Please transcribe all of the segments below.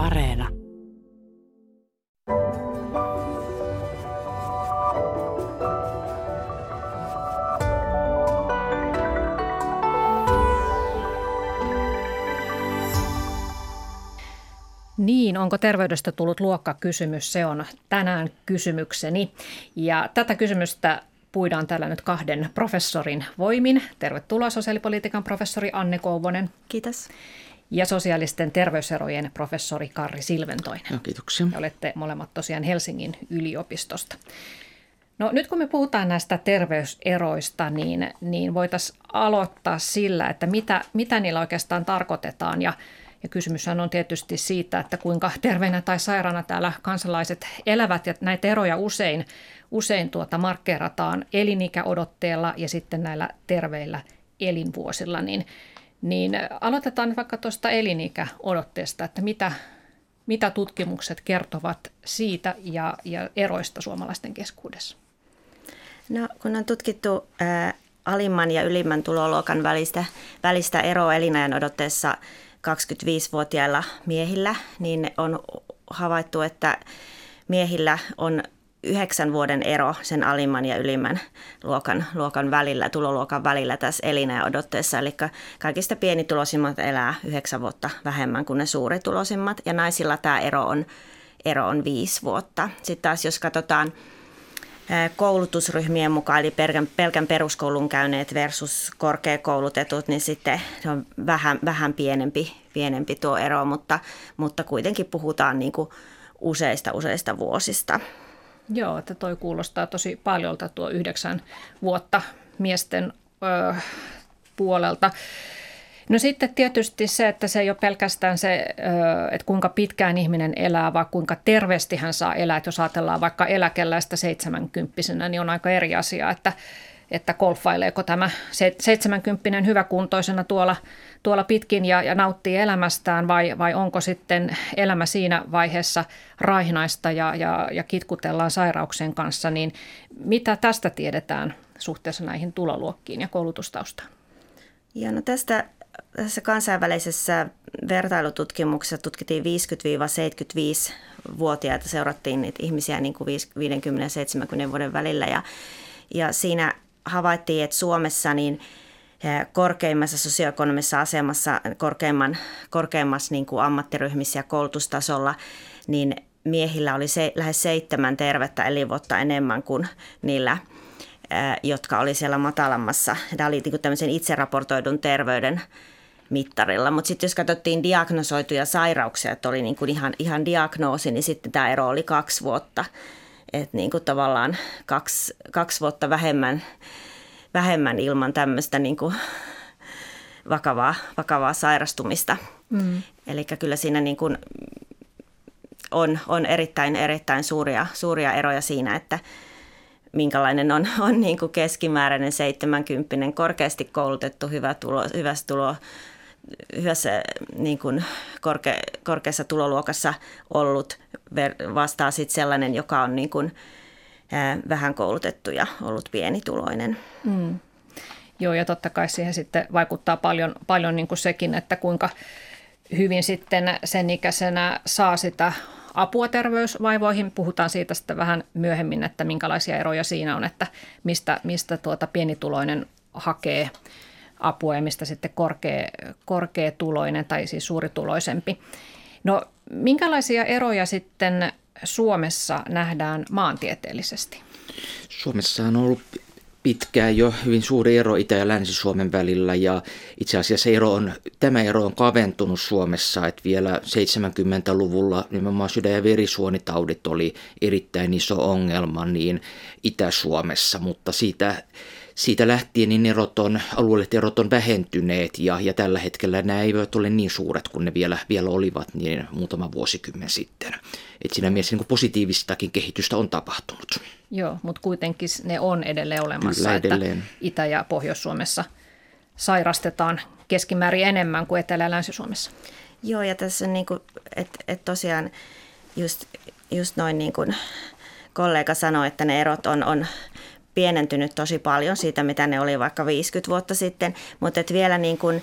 Areena. Niin, onko terveydestä tullut luokkakysymys? Se on tänään kysymykseni. Ja tätä kysymystä puidaan täällä nyt kahden professorin voimin. Tervetuloa sosiaalipolitiikan professori Anne Kouvonen. Kiitos. Ja sosiaalisten terveyserojen professori Karri Silventoinen. No, kiitoksia. Ja olette molemmat tosiaan Helsingin yliopistosta. No nyt kun me puhutaan näistä terveyseroista, niin, niin voitaisiin aloittaa sillä, että mitä, mitä niillä oikeastaan tarkoitetaan. Ja, ja kysymys on tietysti siitä, että kuinka terveenä tai sairaana täällä kansalaiset elävät. Ja näitä eroja usein, usein tuota markkeerataan elinikäodotteella ja sitten näillä terveillä elinvuosilla. Niin, niin aloitetaan vaikka tuosta elinikäodotteesta, että mitä, mitä tutkimukset kertovat siitä ja, ja eroista suomalaisten keskuudessa? No, kun on tutkittu ää, alimman ja ylimmän tuloluokan välistä, välistä eroa elinajan odotteessa 25-vuotiailla miehillä, niin on havaittu, että miehillä on yhdeksän vuoden ero sen alimman ja ylimmän luokan, luokan välillä, tuloluokan välillä tässä elinajan odotteessa. Eli kaikista pienituloisimmat elää yhdeksän vuotta vähemmän kuin ne suurituloisimmat, ja naisilla tämä ero on, ero on viisi vuotta. Sitten taas jos katsotaan koulutusryhmien mukaan, eli pelkän, pelkän peruskoulun käyneet versus korkeakoulutetut, niin sitten se on vähän, vähän pienempi, pienempi tuo ero, mutta, mutta kuitenkin puhutaan niin kuin useista useista vuosista. Joo, että toi kuulostaa tosi paljolta tuo yhdeksän vuotta miesten ö, puolelta. No sitten tietysti se, että se ei ole pelkästään se, että kuinka pitkään ihminen elää, vaan kuinka terveesti hän saa elää. Että jos ajatellaan vaikka eläkeläistä seitsemänkymppisenä, niin on aika eri asia, että, että golfaileeko tämä seitsemänkymppinen hyväkuntoisena tuolla, tuolla pitkin ja, ja nauttii elämästään vai, vai onko sitten elämä siinä vaiheessa raihnaista ja, ja, ja kitkutellaan sairauksien kanssa, niin mitä tästä tiedetään suhteessa näihin tuloluokkiin ja koulutustaustaan? Ja no tästä tässä kansainvälisessä vertailututkimuksessa tutkittiin 50-75-vuotiaita, seurattiin niitä ihmisiä niin kuin 50-70 vuoden välillä ja, ja siinä havaittiin, että Suomessa niin eh, korkeimmassa sosioekonomisessa asemassa, korkeimman, korkeimmassa niin kuin ammattiryhmissä ja koulutustasolla, niin miehillä oli se, lähes seitsemän tervettä elinvuotta enemmän kuin niillä – jotka oli siellä matalammassa. Tämä oli niin tämmöisen itseraportoidun terveyden mittarilla. Mutta sitten jos katsottiin diagnosoituja sairauksia, että oli niin kuin ihan, ihan diagnoosi, niin sitten tämä ero oli kaksi vuotta. Että niin kuin tavallaan kaksi, kaksi vuotta vähemmän, vähemmän ilman tämmöistä niin kuin vakavaa, vakavaa sairastumista. Mm. Eli kyllä siinä niin kuin on, on erittäin, erittäin suuria, suuria eroja siinä, että – minkälainen on, on niin kuin keskimääräinen 70 korkeasti koulutettu, hyvä tulo, hyvässä tulo, hyvässä niin kuin korke, korkeassa tuloluokassa ollut vastaa sitten sellainen, joka on niin kuin, ää, vähän koulutettu ja ollut pienituloinen. Mm. Joo, ja totta kai siihen sitten vaikuttaa paljon, paljon niin kuin sekin, että kuinka hyvin sitten sen ikäisenä saa sitä apua terveysvaivoihin. Puhutaan siitä sitten vähän myöhemmin, että minkälaisia eroja siinä on, että mistä, mistä tuota pienituloinen hakee apua ja mistä sitten korkea, korkeatuloinen tai siis suurituloisempi. No minkälaisia eroja sitten Suomessa nähdään maantieteellisesti? Suomessa on ollut pitkään jo hyvin suuri ero Itä- ja Länsi-Suomen välillä ja itse asiassa ero on, tämä ero on kaventunut Suomessa, että vielä 70-luvulla nimenomaan sydän- ja verisuonitaudit oli erittäin iso ongelma niin Itä-Suomessa, mutta siitä siitä lähtien niin erot on, alueelliset erot on vähentyneet ja, ja tällä hetkellä nämä eivät ole niin suuret kuin ne vielä, vielä olivat niin muutama vuosikymmen sitten. Et siinä mielessä niin positiivistakin kehitystä on tapahtunut. Joo, mutta kuitenkin ne on edelleen olemassa, Kyllä, edelleen. että Itä- ja Pohjois-Suomessa sairastetaan keskimäärin enemmän kuin Etelä- ja Länsi-Suomessa. Joo, ja tässä niin kuin, että et tosiaan just, just noin niin kuin kollega sanoi, että ne erot on, on pienentynyt tosi paljon siitä, mitä ne oli vaikka 50 vuotta sitten, mutta et vielä niin kuin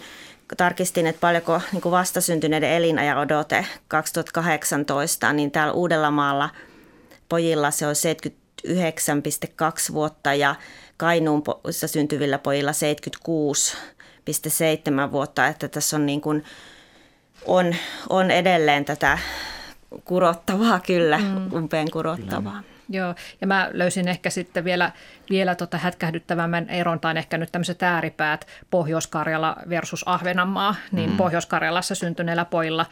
tarkistin, että paljonko niin kuin vastasyntyneiden elinajan odote 2018, niin täällä Uudellamaalla pojilla se on 79,2 vuotta ja Kainuunissa syntyvillä pojilla 76,7 vuotta, että tässä on, niin kuin, on, on edelleen tätä kurottavaa kyllä, mm. umpeen kurottavaa. Kyllä. Joo, ja mä löysin ehkä sitten vielä, vielä tota hätkähdyttävämmän eron, tai ehkä nyt tämmöiset ääripäät, Pohjois-Karjala versus Ahvenanmaa, niin mm. Pohjois-Karjalassa syntyneillä pojilla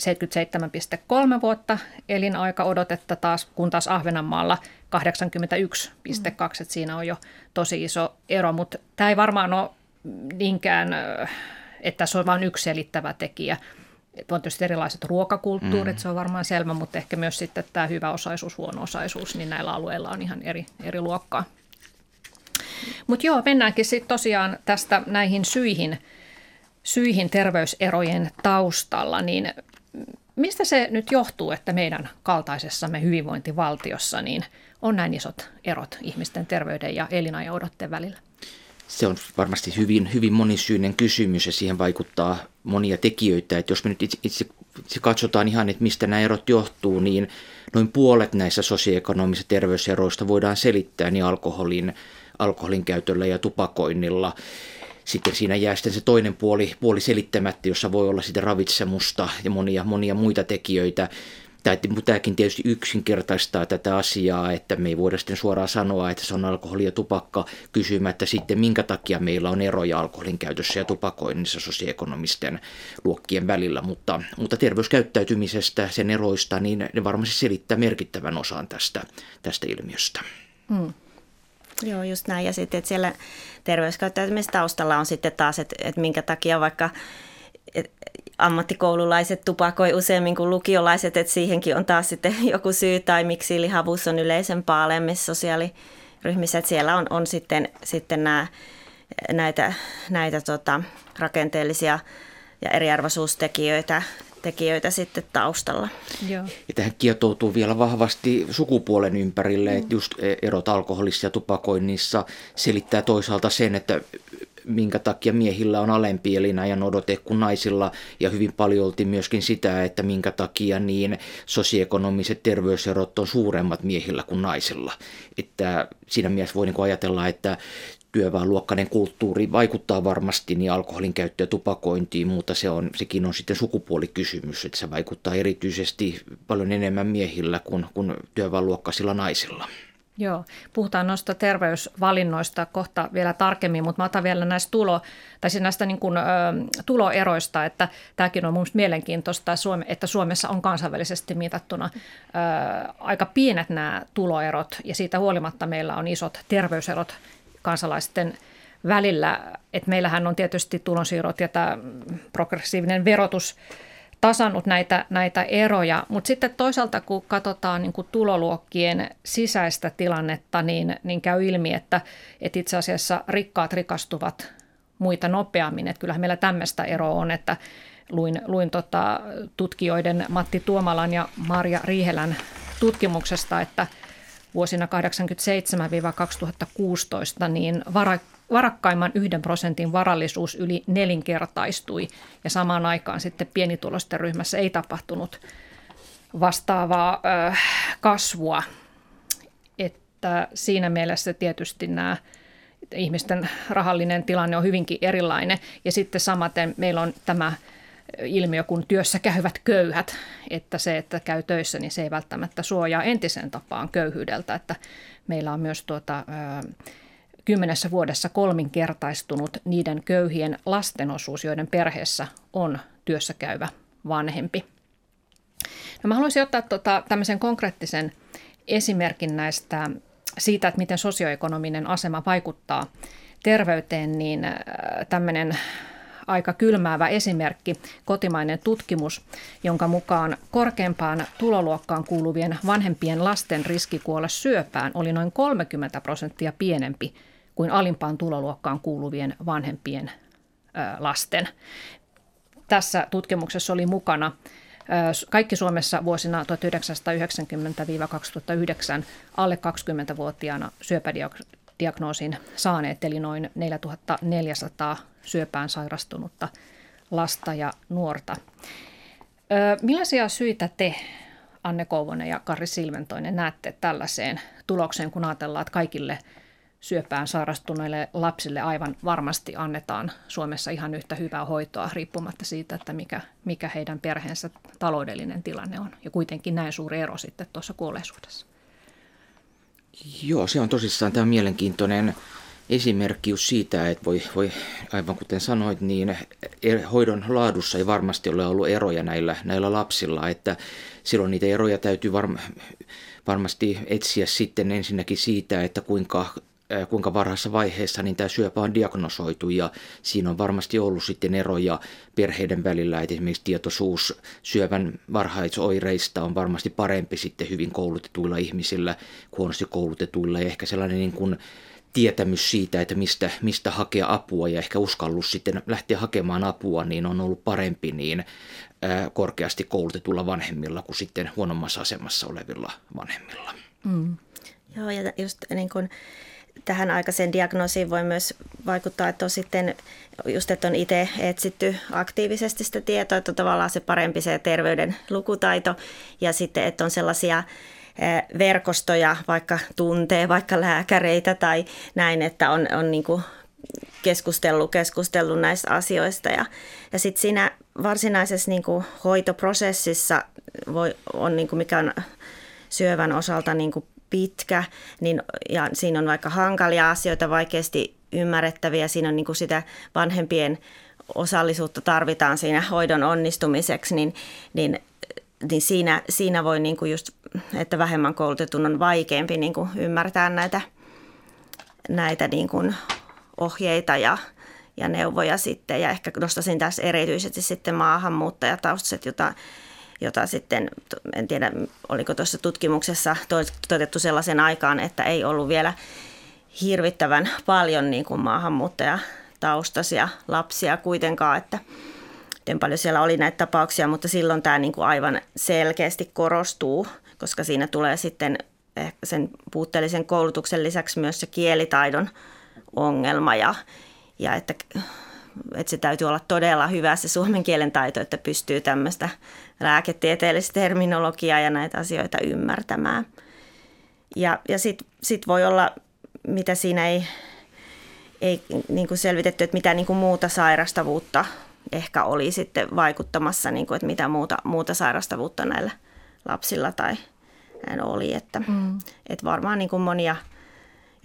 77,3 vuotta elinaika odotetta taas, kun taas Ahvenanmaalla 81,2, mm. että siinä on jo tosi iso ero, mutta tämä ei varmaan ole niinkään, että se on vain yksi selittävä tekijä on tietysti erilaiset ruokakulttuurit, mm. se on varmaan selvä, mutta ehkä myös sitten tämä hyvä osaisuus, huono osaisuus, niin näillä alueilla on ihan eri, eri luokkaa. Mutta joo, mennäänkin sitten tosiaan tästä näihin syihin, syihin terveyserojen taustalla, niin mistä se nyt johtuu, että meidän kaltaisessamme hyvinvointivaltiossa niin on näin isot erot ihmisten terveyden ja elinajan odotteen välillä? Se on varmasti hyvin, hyvin monisyinen kysymys ja siihen vaikuttaa monia tekijöitä. Että jos me nyt itse, itse, itse katsotaan ihan, että mistä nämä erot johtuu, niin noin puolet näissä sosioekonomisista terveyseroista voidaan selittää niin alkoholin, alkoholin käytöllä ja tupakoinnilla. Sitten siinä jää sitten se toinen puoli, puoli selittämättä, jossa voi olla sitten ravitsemusta ja monia, monia muita tekijöitä. Tämäkin tietysti yksinkertaistaa tätä asiaa, että me ei voida sitten suoraan sanoa, että se on alkoholi ja tupakka kysymättä sitten, minkä takia meillä on eroja alkoholin käytössä ja tupakoinnissa sosioekonomisten luokkien välillä. Mutta, mutta terveyskäyttäytymisestä, sen eroista, niin ne varmasti selittää merkittävän osan tästä, tästä ilmiöstä. Hmm. Joo, just näin. Ja sitten, että siellä terveyskäyttäytymistaustalla on sitten taas, että, että minkä takia vaikka ammattikoululaiset tupakoi useammin kuin lukiolaiset, että siihenkin on taas sitten joku syy, tai miksi lihavuus on yleisempää alemmissa sosiaaliryhmissä, että siellä on, on sitten, sitten nämä, näitä, näitä tota, rakenteellisia ja eriarvoisuustekijöitä tekijöitä sitten taustalla. Joo. Ja tähän kietoutuu vielä vahvasti sukupuolen ympärille, mm. että just erot alkoholissa ja tupakoinnissa selittää toisaalta sen, että minkä takia miehillä on alempi elinajan odote kuin naisilla ja hyvin paljon oltiin myöskin sitä, että minkä takia niin sosioekonomiset terveyserot on suuremmat miehillä kuin naisilla. Että siinä mielessä voi niin ajatella, että työväenluokkainen kulttuuri vaikuttaa varmasti niin alkoholin käyttöön ja tupakointiin, mutta se on, sekin on sitten sukupuolikysymys, että se vaikuttaa erityisesti paljon enemmän miehillä kuin, kuin työväenluokkaisilla naisilla. Joo, puhutaan noista terveysvalinnoista kohta vielä tarkemmin, mutta mä otan vielä näistä, tulo, tai siis näistä niin kuin, ö, tuloeroista, että tämäkin on mun mielenkiintoista, että Suomessa on kansainvälisesti mitattuna ö, aika pienet nämä tuloerot, ja siitä huolimatta meillä on isot terveyserot kansalaisten välillä. että meillähän on tietysti tulonsiirrot ja tämä progressiivinen verotus tasannut näitä, näitä eroja, mutta sitten toisaalta kun katsotaan niin kuin tuloluokkien sisäistä tilannetta, niin, niin käy ilmi, että, että itse asiassa rikkaat rikastuvat muita nopeammin. Että kyllähän meillä tämmöistä eroa on, että luin, luin tota tutkijoiden Matti Tuomalan ja Marja Riihelän tutkimuksesta, että vuosina 1987-2016 niin vara, varakkaimman yhden prosentin varallisuus yli nelinkertaistui ja samaan aikaan sitten pienitulosten ryhmässä ei tapahtunut vastaavaa ö, kasvua. Että siinä mielessä tietysti nämä ihmisten rahallinen tilanne on hyvinkin erilainen. Ja sitten samaten meillä on tämä ilmiö kuin työssä käyvät köyhät, että se, että käy töissä, niin se ei välttämättä suojaa entisen tapaan köyhyydeltä, että meillä on myös tuota, kymmenessä vuodessa kolminkertaistunut niiden köyhien lastenosuus, joiden perheessä on työssä käyvä vanhempi. No mä haluaisin ottaa tuota, tämmöisen konkreettisen esimerkin näistä siitä, että miten sosioekonominen asema vaikuttaa terveyteen, niin tämmöinen aika kylmäävä esimerkki, kotimainen tutkimus, jonka mukaan korkeampaan tuloluokkaan kuuluvien vanhempien lasten riski kuolla syöpään oli noin 30 prosenttia pienempi kuin alimpaan tuloluokkaan kuuluvien vanhempien lasten. Tässä tutkimuksessa oli mukana kaikki Suomessa vuosina 1990-2009 alle 20-vuotiaana syöpädiagnoosin saaneet, eli noin 4400 syöpään sairastunutta lasta ja nuorta. Millaisia syitä te, Anne Kouvonen ja Kari Silventoinen, näette tällaiseen tulokseen, kun ajatellaan, että kaikille syöpään sairastuneille lapsille aivan varmasti annetaan Suomessa ihan yhtä hyvää hoitoa riippumatta siitä, että mikä, mikä heidän perheensä taloudellinen tilanne on. Ja kuitenkin näin suuri ero sitten tuossa kuolleisuudessa. Joo, se on tosissaan tämä mielenkiintoinen esimerkki just siitä, että voi, voi aivan kuten sanoit, niin er, hoidon laadussa ei varmasti ole ollut eroja näillä, näillä lapsilla, että silloin niitä eroja täytyy varma, varmasti etsiä sitten ensinnäkin siitä, että kuinka kuinka varhaisessa vaiheessa niin tämä syöpä on diagnosoitu ja siinä on varmasti ollut sitten eroja perheiden välillä, että esimerkiksi tietoisuus syövän varhaisoireista on varmasti parempi sitten hyvin koulutetuilla ihmisillä, huonosti koulutetuilla ja ehkä sellainen niin kuin tietämys siitä, että mistä, mistä hakea apua ja ehkä uskallus sitten lähteä hakemaan apua, niin on ollut parempi niin korkeasti koulutetulla vanhemmilla kuin sitten huonommassa asemassa olevilla vanhemmilla. Mm. Joo, ja just niin kuin tähän aikaiseen diagnoosiin voi myös vaikuttaa, että on sitten just, että on itse etsitty aktiivisesti sitä tietoa, että on tavallaan se parempi se terveyden lukutaito ja sitten, että on sellaisia verkostoja, vaikka tuntee vaikka lääkäreitä tai näin, että on, on niin kuin keskustellut, keskustellut näistä asioista. Ja, ja sitten siinä varsinaisessa niin kuin hoitoprosessissa, voi, on, niin kuin mikä on syövän osalta niin kuin pitkä, niin, ja siinä on vaikka hankalia asioita, vaikeasti ymmärrettäviä, siinä on niin kuin sitä vanhempien osallisuutta tarvitaan siinä hoidon onnistumiseksi, niin, niin, niin siinä, siinä voi niin kuin just, että vähemmän koulutetun on vaikeampi niin kuin ymmärtää näitä, näitä niin kuin ohjeita ja, ja neuvoja sitten. Ja ehkä nostaisin tässä erityisesti sitten maahanmuuttajataustat, jota jota sitten, en tiedä oliko tuossa tutkimuksessa todettu sellaisen aikaan, että ei ollut vielä hirvittävän paljon niin kuin maahanmuuttajataustaisia lapsia kuitenkaan, että miten paljon siellä oli näitä tapauksia, mutta silloin tämä niin kuin aivan selkeästi korostuu, koska siinä tulee sitten sen puutteellisen koulutuksen lisäksi myös se kielitaidon ongelma ja, ja että että se täytyy olla todella hyvä se suomen kielen taito, että pystyy tämmöistä lääketieteellistä terminologiaa ja näitä asioita ymmärtämään. Ja, ja sitten sit voi olla, mitä siinä ei, ei niin kuin selvitetty, että mitä niin kuin muuta sairastavuutta ehkä oli sitten vaikuttamassa, niin kuin, että mitä muuta, muuta sairastavuutta näillä lapsilla tai näin oli. Että, mm. että varmaan niin kuin monia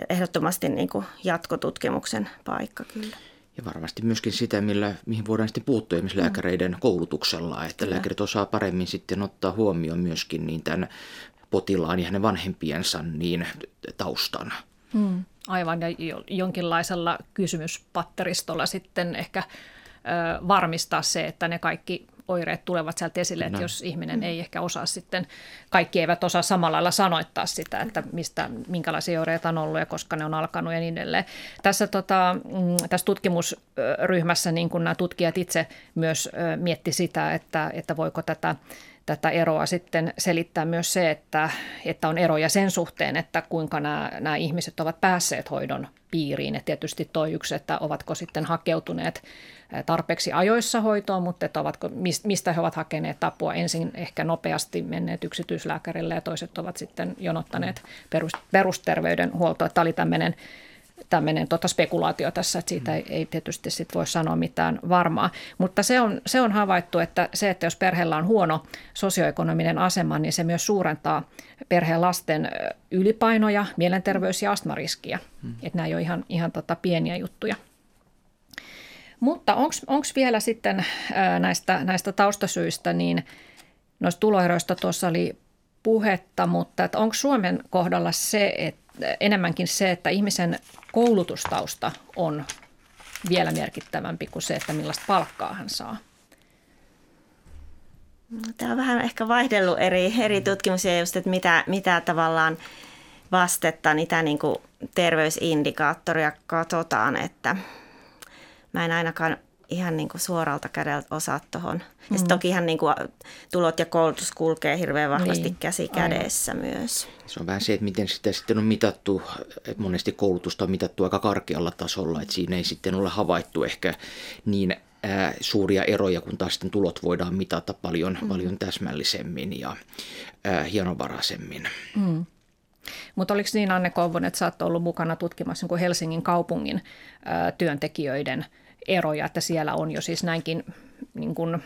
ehdottomasti niin kuin jatkotutkimuksen paikka kyllä. Ja varmasti myöskin sitä, millä, mihin voidaan sitten puuttua esimerkiksi mm. lääkäreiden koulutuksella, että Kyllä. lääkärit osaa paremmin sitten ottaa huomioon myöskin niin tämän potilaan ja hänen vanhempiensa niin taustan. Hmm, aivan, ja jonkinlaisella kysymyspatteristolla sitten ehkä ö, varmistaa se, että ne kaikki oireet tulevat sieltä esille, että no. jos ihminen ei ehkä osaa sitten, kaikki eivät osaa samalla lailla sanoittaa sitä, että mistä, minkälaisia oireita on ollut ja koska ne on alkanut ja niin edelleen. Tässä, tota, mm, tässä tutkimusryhmässä niin kun nämä tutkijat itse myös mietti sitä, että, että voiko tätä tätä eroa sitten selittää myös se, että, että on eroja sen suhteen, että kuinka nämä, nämä ihmiset ovat päässeet hoidon piiriin. Ja tietysti toi yksi, että ovatko sitten hakeutuneet tarpeeksi ajoissa hoitoon, mutta että ovatko, mistä he ovat hakeneet apua. Ensin ehkä nopeasti menneet yksityislääkärille ja toiset ovat sitten jonottaneet perusterveydenhuoltoa. Tämä oli tämmöinen tämmöinen tota spekulaatio tässä, että siitä ei, ei tietysti sit voi sanoa mitään varmaa. Mutta se on, se on havaittu, että se, että jos perheellä on huono sosioekonominen asema, niin se myös suurentaa perheen lasten ylipainoja, mielenterveys- ja astmariskiä. Hmm. Että nämä ei ole ihan, ihan tota pieniä juttuja. Mutta onko vielä sitten näistä, näistä taustasyistä, niin noista tuloeroista tuossa oli puhetta, mutta onko Suomen kohdalla se, että enemmänkin se, että ihmisen koulutustausta on vielä merkittävämpi kuin se, että millaista palkkaa hän saa? No, tämä on vähän ehkä vaihdellut eri, eri tutkimuksia just, että mitä, mitä tavallaan vastetta, niitä niin terveysindikaattoria katsotaan, että mä en ainakaan ihan niin kuin suoralta kädeltä osaa tuohon. Ja mm. toki ihan niin kuin tulot ja koulutus kulkee hirveän vahvasti niin. käsi kädessä Aivan. myös. Se on vähän se, että miten sitä sitten on mitattu, että monesti koulutusta on mitattu aika karkealla tasolla, että siinä ei sitten ole havaittu ehkä niin ää, suuria eroja, kun taas sitten tulot voidaan mitata paljon, mm. paljon täsmällisemmin ja ää, hienovaraisemmin. Mm. Mutta oliko niin Anne Kouvon, että sä oot ollut mukana tutkimassa niin Helsingin kaupungin ää, työntekijöiden eroja, että siellä on jo siis näinkin niin kuin,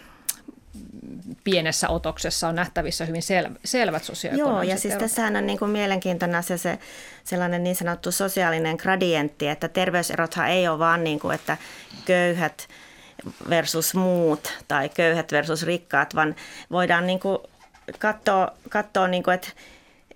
pienessä otoksessa on nähtävissä hyvin sel, selvät sosiaalisesti. Joo, ja siis tässähän on niin kuin mielenkiintoinen asia se sellainen niin sanottu sosiaalinen gradientti, että terveyserothan ei ole vaan niin kuin, että köyhät versus muut tai köyhät versus rikkaat, vaan voidaan niin kuin katsoa, katsoa niin kuin, että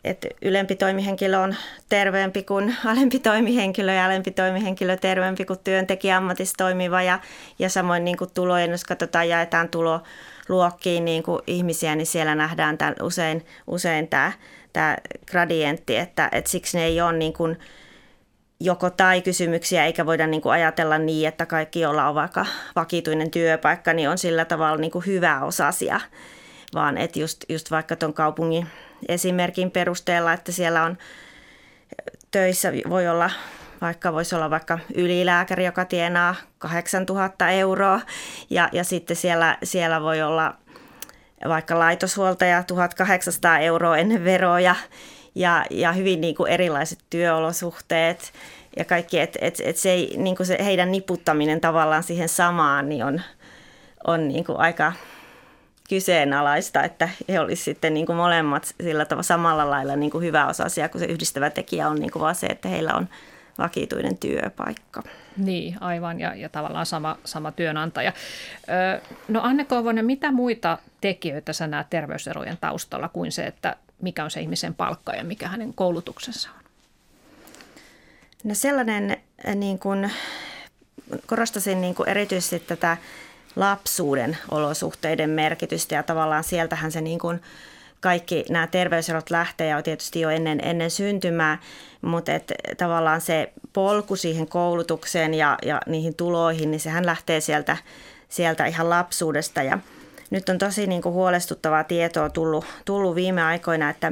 että ylempi toimihenkilö on terveempi kuin alempi toimihenkilö ja alempi toimihenkilö terveempi kuin työntekijä ammatissa toimiva ja, ja samoin niin kuin tulojen, jos katsotaan, jaetaan tuloluokkiin niin kuin ihmisiä, niin siellä nähdään tämän, usein, usein tämä, tämä gradientti, että, että siksi ne ei ole niin kuin joko tai kysymyksiä, eikä voida niin kuin ajatella niin, että kaikki, joilla on vaikka vakituinen työpaikka, niin on sillä tavalla niin kuin hyvä osasia, vaan että just, just vaikka tuon kaupungin esimerkin perusteella, että siellä on töissä voi olla vaikka voisi olla vaikka ylilääkäri, joka tienaa 8000 euroa. Ja, ja sitten siellä, siellä voi olla vaikka laitoshuoltaja 1800 euroa ennen veroja. Ja, ja hyvin niin kuin erilaiset työolosuhteet ja kaikki, että et, et se, niin kuin se heidän niputtaminen tavallaan siihen samaan niin on, on niin kuin aika kyseenalaista, että he olisivat sitten niin kuin molemmat sillä tavalla samalla lailla niin kuin hyvä osasia, kun se yhdistävä tekijä on niin kuin vaan se, että heillä on vakituinen työpaikka. Niin, aivan, ja, ja tavallaan sama, sama työnantaja. Ö, no Anne Koivonen, mitä muita tekijöitä sä näet terveyserojen taustalla kuin se, että mikä on se ihmisen palkka ja mikä hänen koulutuksensa on? No sellainen, niin kuin, korostasin niin kuin erityisesti tätä lapsuuden olosuhteiden merkitystä ja tavallaan sieltähän se niin kuin kaikki nämä terveyserot lähtee ja tietysti jo ennen, ennen syntymää, mutta et tavallaan se polku siihen koulutukseen ja, ja niihin tuloihin, niin sehän lähtee sieltä, sieltä ihan lapsuudesta. Ja nyt on tosi niin kuin huolestuttavaa tietoa tullut, tullut viime aikoina, että,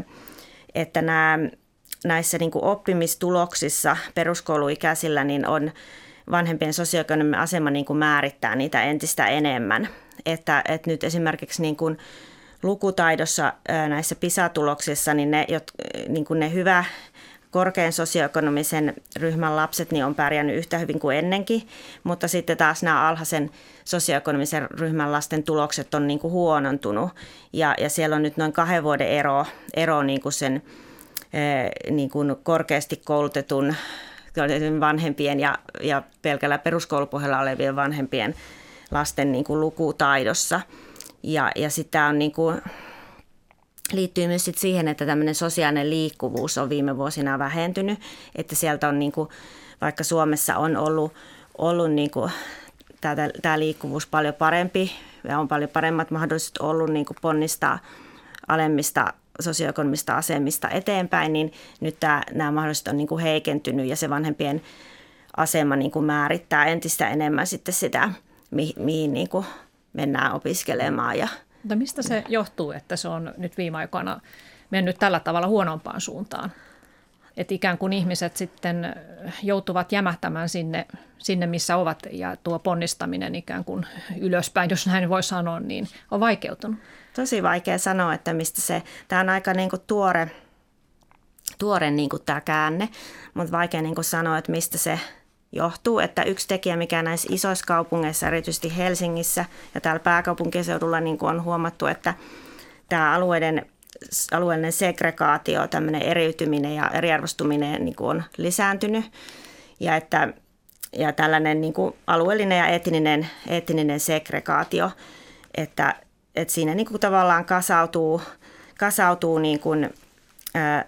että nämä, näissä niin kuin oppimistuloksissa peruskouluikäisillä niin on vanhempien sosioekonominen asema niin kuin määrittää niitä entistä enemmän. Että, että nyt esimerkiksi niin kuin lukutaidossa näissä PISA-tuloksissa, niin ne, niin kuin ne hyvä korkean sosioekonomisen ryhmän lapset niin on pärjännyt yhtä hyvin kuin ennenkin, mutta sitten taas nämä alhaisen sosioekonomisen ryhmän lasten tulokset on niin kuin huonontunut. Ja, ja siellä on nyt noin kahden vuoden ero, ero niin kuin sen niin kuin korkeasti koulutetun vanhempien ja, ja pelkällä peruskoulupohjalla olevien vanhempien lasten niin kuin lukutaidossa. Ja, ja sitä on niin kuin, liittyy myös sit siihen, että tämmöinen sosiaalinen liikkuvuus on viime vuosina vähentynyt, että sieltä on niin kuin, vaikka Suomessa on ollut, ollut niin kuin, tämä liikkuvuus paljon parempi ja on paljon paremmat mahdollisuudet ollut niin kuin ponnistaa alemmista sosioekonomista asemista eteenpäin, niin nyt tämä, nämä mahdollisuudet on niin kuin heikentynyt ja se vanhempien asema niin kuin määrittää entistä enemmän sitten sitä, mi, mihin niin kuin mennään opiskelemaan. Ja, Mutta mistä se johtuu, että se on nyt viime aikoina mennyt tällä tavalla huonompaan suuntaan? Että ikään kuin ihmiset sitten joutuvat jämähtämään sinne, sinne, missä ovat. Ja tuo ponnistaminen ikään kuin ylöspäin, jos näin voi sanoa, niin on vaikeutunut. Tosi vaikea sanoa, että mistä se, tämä on aika niin kuin tuore, tuore niin kuin tämä käänne, mutta vaikea niin kuin sanoa, että mistä se johtuu, että yksi tekijä, mikä näissä isoissa kaupungeissa, erityisesti Helsingissä ja täällä pääkaupunkiseudulla niin kuin on huomattu, että tämä alueiden alueellinen segregaatio, tämmöinen eriytyminen ja eriarvostuminen niin kuin on lisääntynyt. Ja että ja tällainen niin kuin alueellinen ja etninen, etninen segregaatio, että että siinä niin kuin tavallaan kasautuu, kasautuu niin kuin, ä,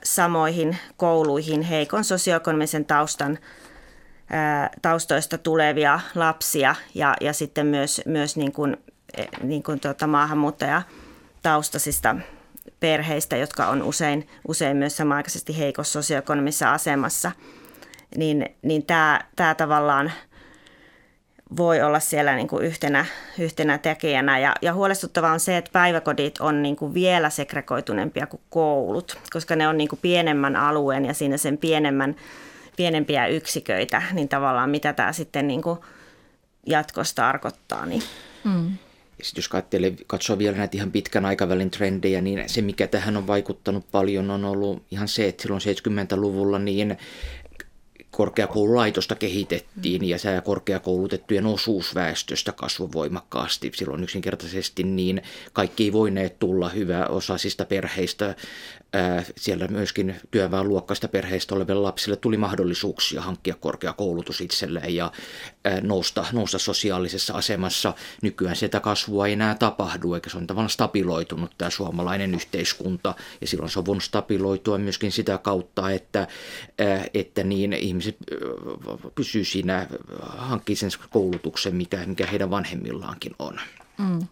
samoihin kouluihin heikon sosioekonomisen taustan ä, taustoista tulevia lapsia ja, ja sitten myös, myös niin kuin, e, niin kuin tuota maahanmuuttajataustaisista perheistä, jotka on usein, usein myös samanaikaisesti heikossa sosioekonomisessa asemassa, niin, niin tämä, tämä tavallaan – voi olla siellä niin kuin yhtenä, yhtenä tekijänä. Ja, ja huolestuttavaa on se, että päiväkodit on niin kuin vielä segregoituneempia kuin koulut, koska ne on niin kuin pienemmän alueen ja siinä sen pienemmän, pienempiä yksiköitä, niin tavallaan mitä tämä sitten niin kuin jatkossa tarkoittaa. Niin. Mm. Ja sitten jos katselee, katsoo vielä näitä ihan pitkän aikavälin trendejä, niin se mikä tähän on vaikuttanut paljon on ollut ihan se, että silloin 70-luvulla niin korkeakoululaitosta kehitettiin ja se korkeakoulutettujen osuus väestöstä kasvoi voimakkaasti. Silloin yksinkertaisesti niin kaikki ei voineet tulla hyväosaisista perheistä siellä myöskin työväenluokkaista perheistä oleville lapsille tuli mahdollisuuksia hankkia korkeakoulutus itselleen ja nousta, nousta sosiaalisessa asemassa. Nykyään sitä kasvua ei enää tapahdu, eikä se on tavallaan stabiloitunut tämä suomalainen yhteiskunta. Ja silloin se on voinut stabiloitua myöskin sitä kautta, että, että niin ihmiset pysyy siinä, hankkii sen koulutuksen, mikä, mikä heidän vanhemmillaankin on. Mm.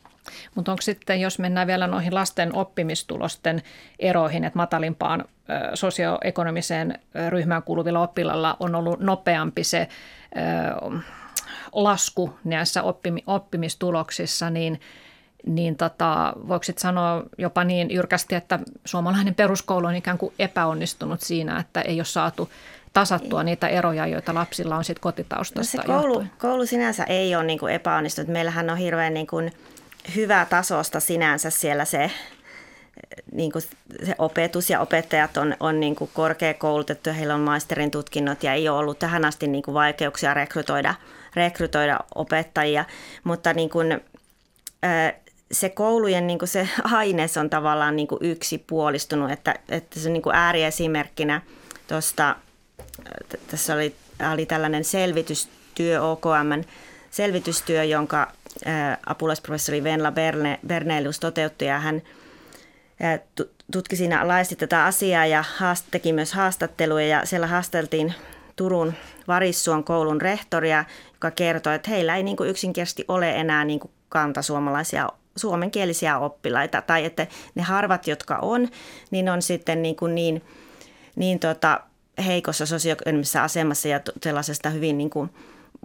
Mutta onko sitten, jos mennään vielä noihin lasten oppimistulosten eroihin, että matalimpaan sosioekonomiseen ryhmään kuuluvilla oppilalla on ollut nopeampi se lasku näissä oppimistuloksissa, niin niin tota, voiko sanoa jopa niin jyrkästi, että suomalainen peruskoulu on ikään kuin epäonnistunut siinä, että ei ole saatu tasattua niitä eroja, joita lapsilla on sitten kotitaustasta. No se koulu, koulu sinänsä ei ole niin kuin epäonnistunut. Meillähän on hirveän niin kuin hyvää tasosta sinänsä siellä se, niin kuin se opetus ja opettajat on, on niin kuin korkeakoulutettu ja heillä on maisterin tutkinnot ja ei ole ollut tähän asti niin kuin vaikeuksia rekrytoida, rekrytoida opettajia, mutta niin kuin, se koulujen niin kuin se aines on tavallaan niin kuin yksipuolistunut, että, että se on niin kuin ääriesimerkkinä tuosta, tässä oli, oli tällainen selvitystyö OKM selvitystyö, jonka apulaisprofessori Venla Berne, Bernelius toteutti ja hän tutki siinä laajasti tätä asiaa ja teki myös haastatteluja ja siellä haasteltiin Turun Varissuon koulun rehtoria, joka kertoi, että heillä ei niin kuin yksinkertaisesti ole enää niin kuin kantasuomalaisia suomenkielisiä oppilaita. Tai että ne harvat, jotka on, niin on sitten niin, kuin niin, niin tota, heikossa sosioekonomisessa asemassa ja sellaisesta hyvin niin kuin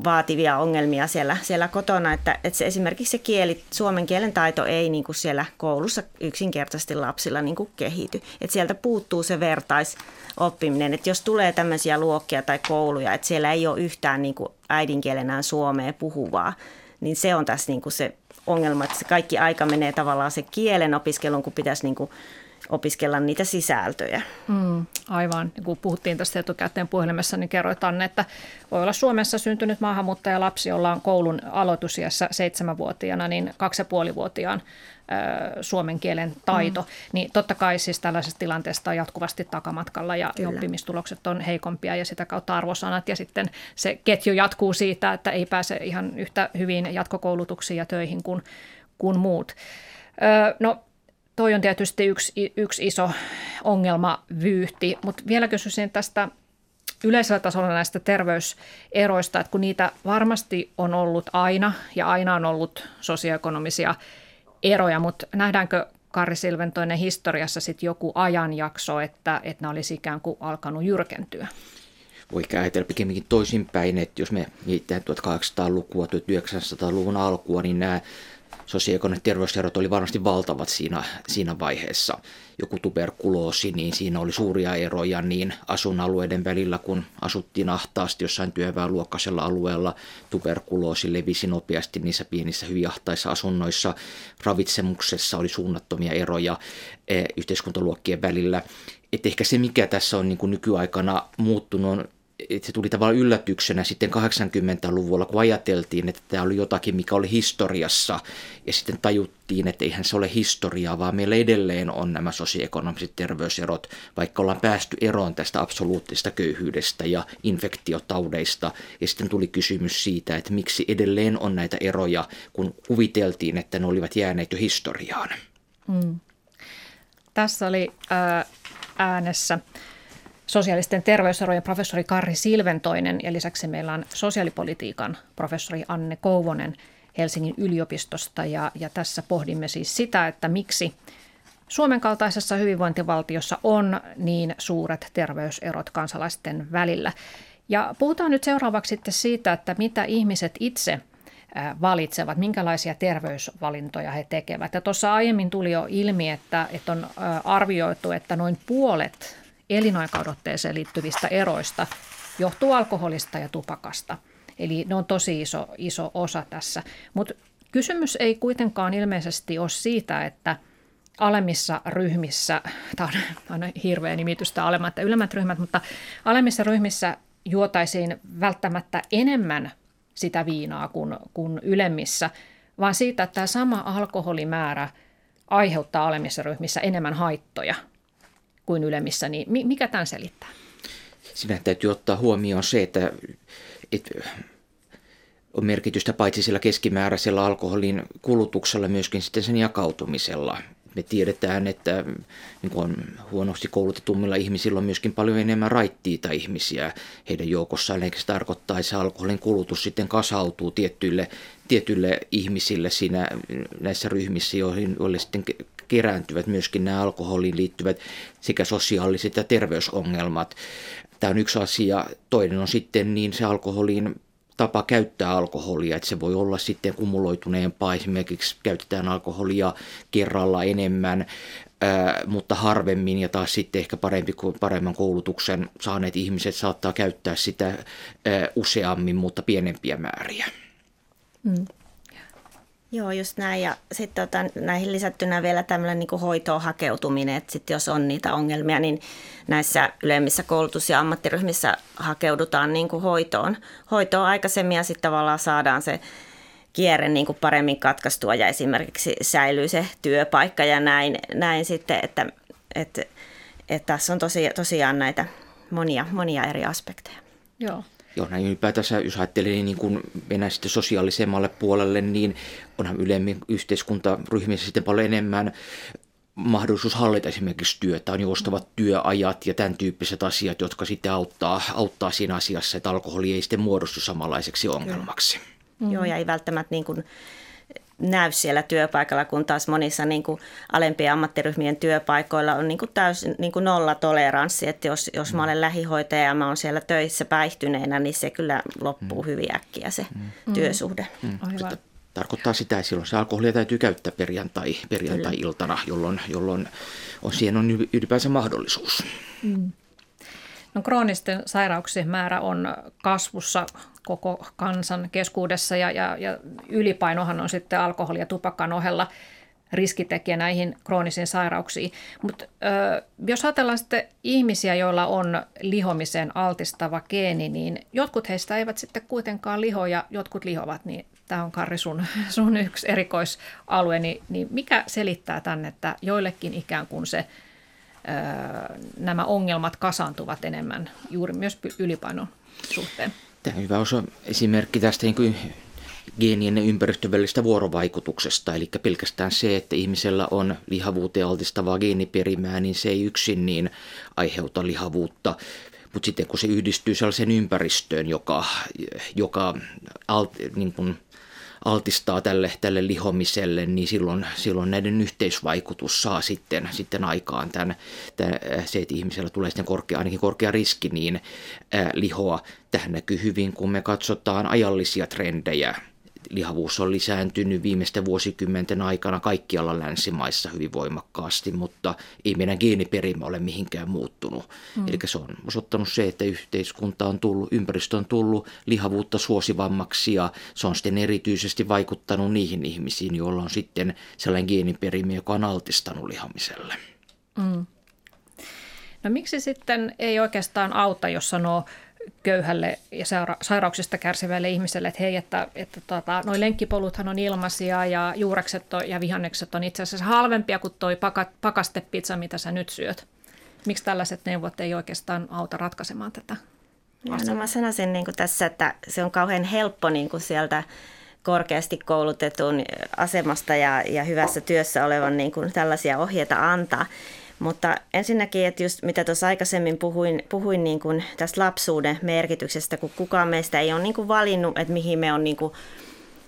vaativia ongelmia siellä, siellä kotona, että, että se, esimerkiksi se kieli, suomen kielen taito ei niin kuin siellä koulussa yksinkertaisesti lapsilla niin kuin kehity. Että sieltä puuttuu se vertaisoppiminen, että jos tulee tämmöisiä luokkia tai kouluja, että siellä ei ole yhtään niin kuin äidinkielenään suomea puhuvaa, niin se on tässä niin kuin se ongelma, että se kaikki aika menee tavallaan se kielen opiskeluun, kun pitäisi niin kuin opiskella niitä sisältöjä. Mm, aivan. Kun puhuttiin tästä etukäteen puhelimessa, niin kerroit Anne, että voi olla Suomessa syntynyt maahanmuuttajalapsi, jolla on koulun aloitusiässä seitsemänvuotiaana, niin kaksi ja puolivuotiaan suomen kielen taito, mm. niin totta kai siis tällaisesta tilanteesta on jatkuvasti takamatkalla ja Kyllä. oppimistulokset on heikompia ja sitä kautta arvosanat ja sitten se ketju jatkuu siitä, että ei pääse ihan yhtä hyvin jatkokoulutuksiin ja töihin kuin, kuin muut. No toi on tietysti yksi, yksi iso ongelma vyyhti, mutta vielä kysyisin tästä yleisellä tasolla näistä terveyseroista, että kun niitä varmasti on ollut aina ja aina on ollut sosioekonomisia eroja, mutta nähdäänkö Karri Silventoinen historiassa sitten joku ajanjakso, että, että ne olisi ikään kuin alkanut jyrkentyä? Voi ajatella pikemminkin toisinpäin, että jos me mietitään 1800-lukua, 1900-luvun alkua, niin nämä sosioekonomiset terveyserot oli varmasti valtavat siinä, siinä vaiheessa. Joku tuberkuloosi, niin siinä oli suuria eroja niin asuinalueiden välillä, kun asuttiin ahtaasti jossain työväenluokkaisella alueella. Tuberkuloosi levisi nopeasti niissä pienissä hyvin ahtaissa asunnoissa. Ravitsemuksessa oli suunnattomia eroja e, yhteiskuntaluokkien välillä. Et ehkä se, mikä tässä on niin kuin nykyaikana muuttunut, on että se tuli tavallaan yllätyksenä sitten 80-luvulla, kun ajateltiin, että tämä oli jotakin, mikä oli historiassa, ja sitten tajuttiin, että eihän se ole historiaa, vaan meillä edelleen on nämä sosioekonomiset terveyserot, vaikka ollaan päästy eroon tästä absoluuttisesta köyhyydestä ja infektiotaudeista, ja sitten tuli kysymys siitä, että miksi edelleen on näitä eroja, kun kuviteltiin, että ne olivat jääneet jo historiaan. Hmm. Tässä oli ää, äänessä sosiaalisten terveyserojen professori Karri Silventoinen ja lisäksi meillä on sosiaalipolitiikan professori Anne Kouvonen Helsingin yliopistosta ja, ja tässä pohdimme siis sitä, että miksi Suomen kaltaisessa hyvinvointivaltiossa on niin suuret terveyserot kansalaisten välillä. Ja puhutaan nyt seuraavaksi sitten siitä, että mitä ihmiset itse valitsevat, minkälaisia terveysvalintoja he tekevät. Ja tuossa aiemmin tuli jo ilmi, että, että on arvioitu, että noin puolet elinaikaodotteeseen liittyvistä eroista johtuu alkoholista ja tupakasta. Eli ne on tosi iso, iso osa tässä. Mutta kysymys ei kuitenkaan ilmeisesti ole siitä, että alemmissa ryhmissä, tämä on aina hirveä nimitys alemmat että ylemmät ryhmät, mutta alemmissa ryhmissä juotaisiin välttämättä enemmän sitä viinaa kuin, kuin ylemmissä, vaan siitä, että tämä sama alkoholimäärä aiheuttaa alemmissa ryhmissä enemmän haittoja kuin ylemmissä, niin mikä tämän selittää? Sinä täytyy ottaa huomioon se, että, että on merkitystä paitsi sillä keskimääräisellä alkoholin kulutuksella, myöskin sitten sen jakautumisella me tiedetään, että niin kuin on huonosti koulutetummilla ihmisillä on myöskin paljon enemmän raittiita ihmisiä heidän joukossaan, eikä se tarkoittaa, että se alkoholin kulutus sitten kasautuu tiettyille, tietyille ihmisille siinä, näissä ryhmissä, joihin, joille sitten kerääntyvät myöskin nämä alkoholiin liittyvät sekä sosiaaliset ja terveysongelmat. Tämä on yksi asia. Toinen on sitten niin se alkoholin tapa käyttää alkoholia, että se voi olla sitten kumuloituneempaa, esimerkiksi käytetään alkoholia kerralla enemmän, mutta harvemmin ja taas sitten ehkä parempi, paremman koulutuksen saaneet ihmiset saattaa käyttää sitä useammin, mutta pienempiä määriä. Mm. Joo, just näin. Ja sitten tota, näihin lisättynä vielä tämmöinen niin hoitoon hakeutuminen, että sitten jos on niitä ongelmia, niin näissä ylemmissä koulutus- ja ammattiryhmissä hakeudutaan niin kuin hoitoon, hoitoon aikaisemmin ja sitten tavallaan saadaan se kierre niin kuin paremmin katkaistua ja esimerkiksi säilyy se työpaikka ja näin, näin sitten, että, että, että tässä on tosi, tosiaan näitä monia, monia eri aspekteja. Joo. Joo, näin ylipäätänsä, jos ajattelee niin kuin mennään sitten sosiaalisemmalle puolelle, niin onhan ylemmin yhteiskuntaryhmissä sitten paljon enemmän mahdollisuus hallita esimerkiksi työtä, on joustavat työajat ja tämän tyyppiset asiat, jotka sitten auttaa, auttaa siinä asiassa, että alkoholi ei sitten muodostu samanlaiseksi ongelmaksi. Mm. Joo, ja ei välttämättä niin kuin näy siellä työpaikalla, kun taas monissa niin kuin alempien ammattiryhmien työpaikoilla on niin kuin täysin niin kuin nolla toleranssi, että jos, jos mä olen lähihoitaja ja mä olen siellä töissä päihtyneenä, niin se kyllä loppuu mm. hyvin äkkiä se mm. työsuhde. Mm. Aivan. Tarkoittaa sitä, että silloin se alkoholia täytyy käyttää perjantai, perjantai-iltana, jolloin, jolloin on, siihen on ylipäänsä mahdollisuus. Mm. No, kroonisten sairauksien määrä on kasvussa koko kansan keskuudessa ja, ja, ja ylipainohan on sitten alkoholi- ja tupakan ohella riskitekijä näihin kroonisiin sairauksiin. Mutta jos ajatellaan sitten ihmisiä, joilla on lihomiseen altistava geeni, niin jotkut heistä eivät sitten kuitenkaan liho ja jotkut lihovat, niin tämä on Karri sun, sun yksi erikoisalue, niin, niin mikä selittää tänne, että joillekin ikään kuin se, nämä ongelmat kasaantuvat enemmän juuri myös ylipainon suhteen? Tämä on hyvä osa esimerkki tästä niin kuin geenien ja ympäristön välistä vuorovaikutuksesta. Eli pelkästään se, että ihmisellä on lihavuuteen altistavaa geeniperimää, niin se ei yksin niin aiheuta lihavuutta. Mutta sitten kun se yhdistyy sellaiseen ympäristöön, joka, joka alt, niin kuin altistaa tälle, tälle lihomiselle, niin silloin, silloin näiden yhteisvaikutus saa sitten, sitten aikaan tämän, tämän, se, että ihmisellä tulee sitten korkea, ainakin korkea riski niin ää, lihoa. Tähän näkyy hyvin, kun me katsotaan ajallisia trendejä lihavuus on lisääntynyt viimeisten vuosikymmenten aikana kaikkialla länsimaissa hyvin voimakkaasti, mutta ei meidän geeniperimä ole mihinkään muuttunut. Mm. Eli se on osoittanut se, että yhteiskunta on tullut, ympäristö on tullut lihavuutta suosivammaksi ja se on sitten erityisesti vaikuttanut niihin ihmisiin, joilla on sitten sellainen geeniperimä, joka on altistanut lihamiselle. Mm. No miksi sitten ei oikeastaan auta, jos sanoo köyhälle ja sairauksista kärsivälle ihmiselle, että hei, että, että tota, noi lenkkipoluthan on ilmaisia ja juurekset on, ja vihannekset on itse asiassa halvempia kuin toi pakastepizza, mitä sä nyt syöt. Miksi tällaiset neuvot ei oikeastaan auta ratkaisemaan tätä ja no mä sanoisin niin kuin tässä, että se on kauhean helppo niin kuin sieltä korkeasti koulutetun asemasta ja, ja hyvässä työssä olevan niin kuin tällaisia ohjeita antaa. Mutta ensinnäkin, että just mitä tuossa aikaisemmin puhuin, puhuin niin kuin tästä lapsuuden merkityksestä, kun kukaan meistä ei ole niin kuin valinnut, että mihin me on niin kuin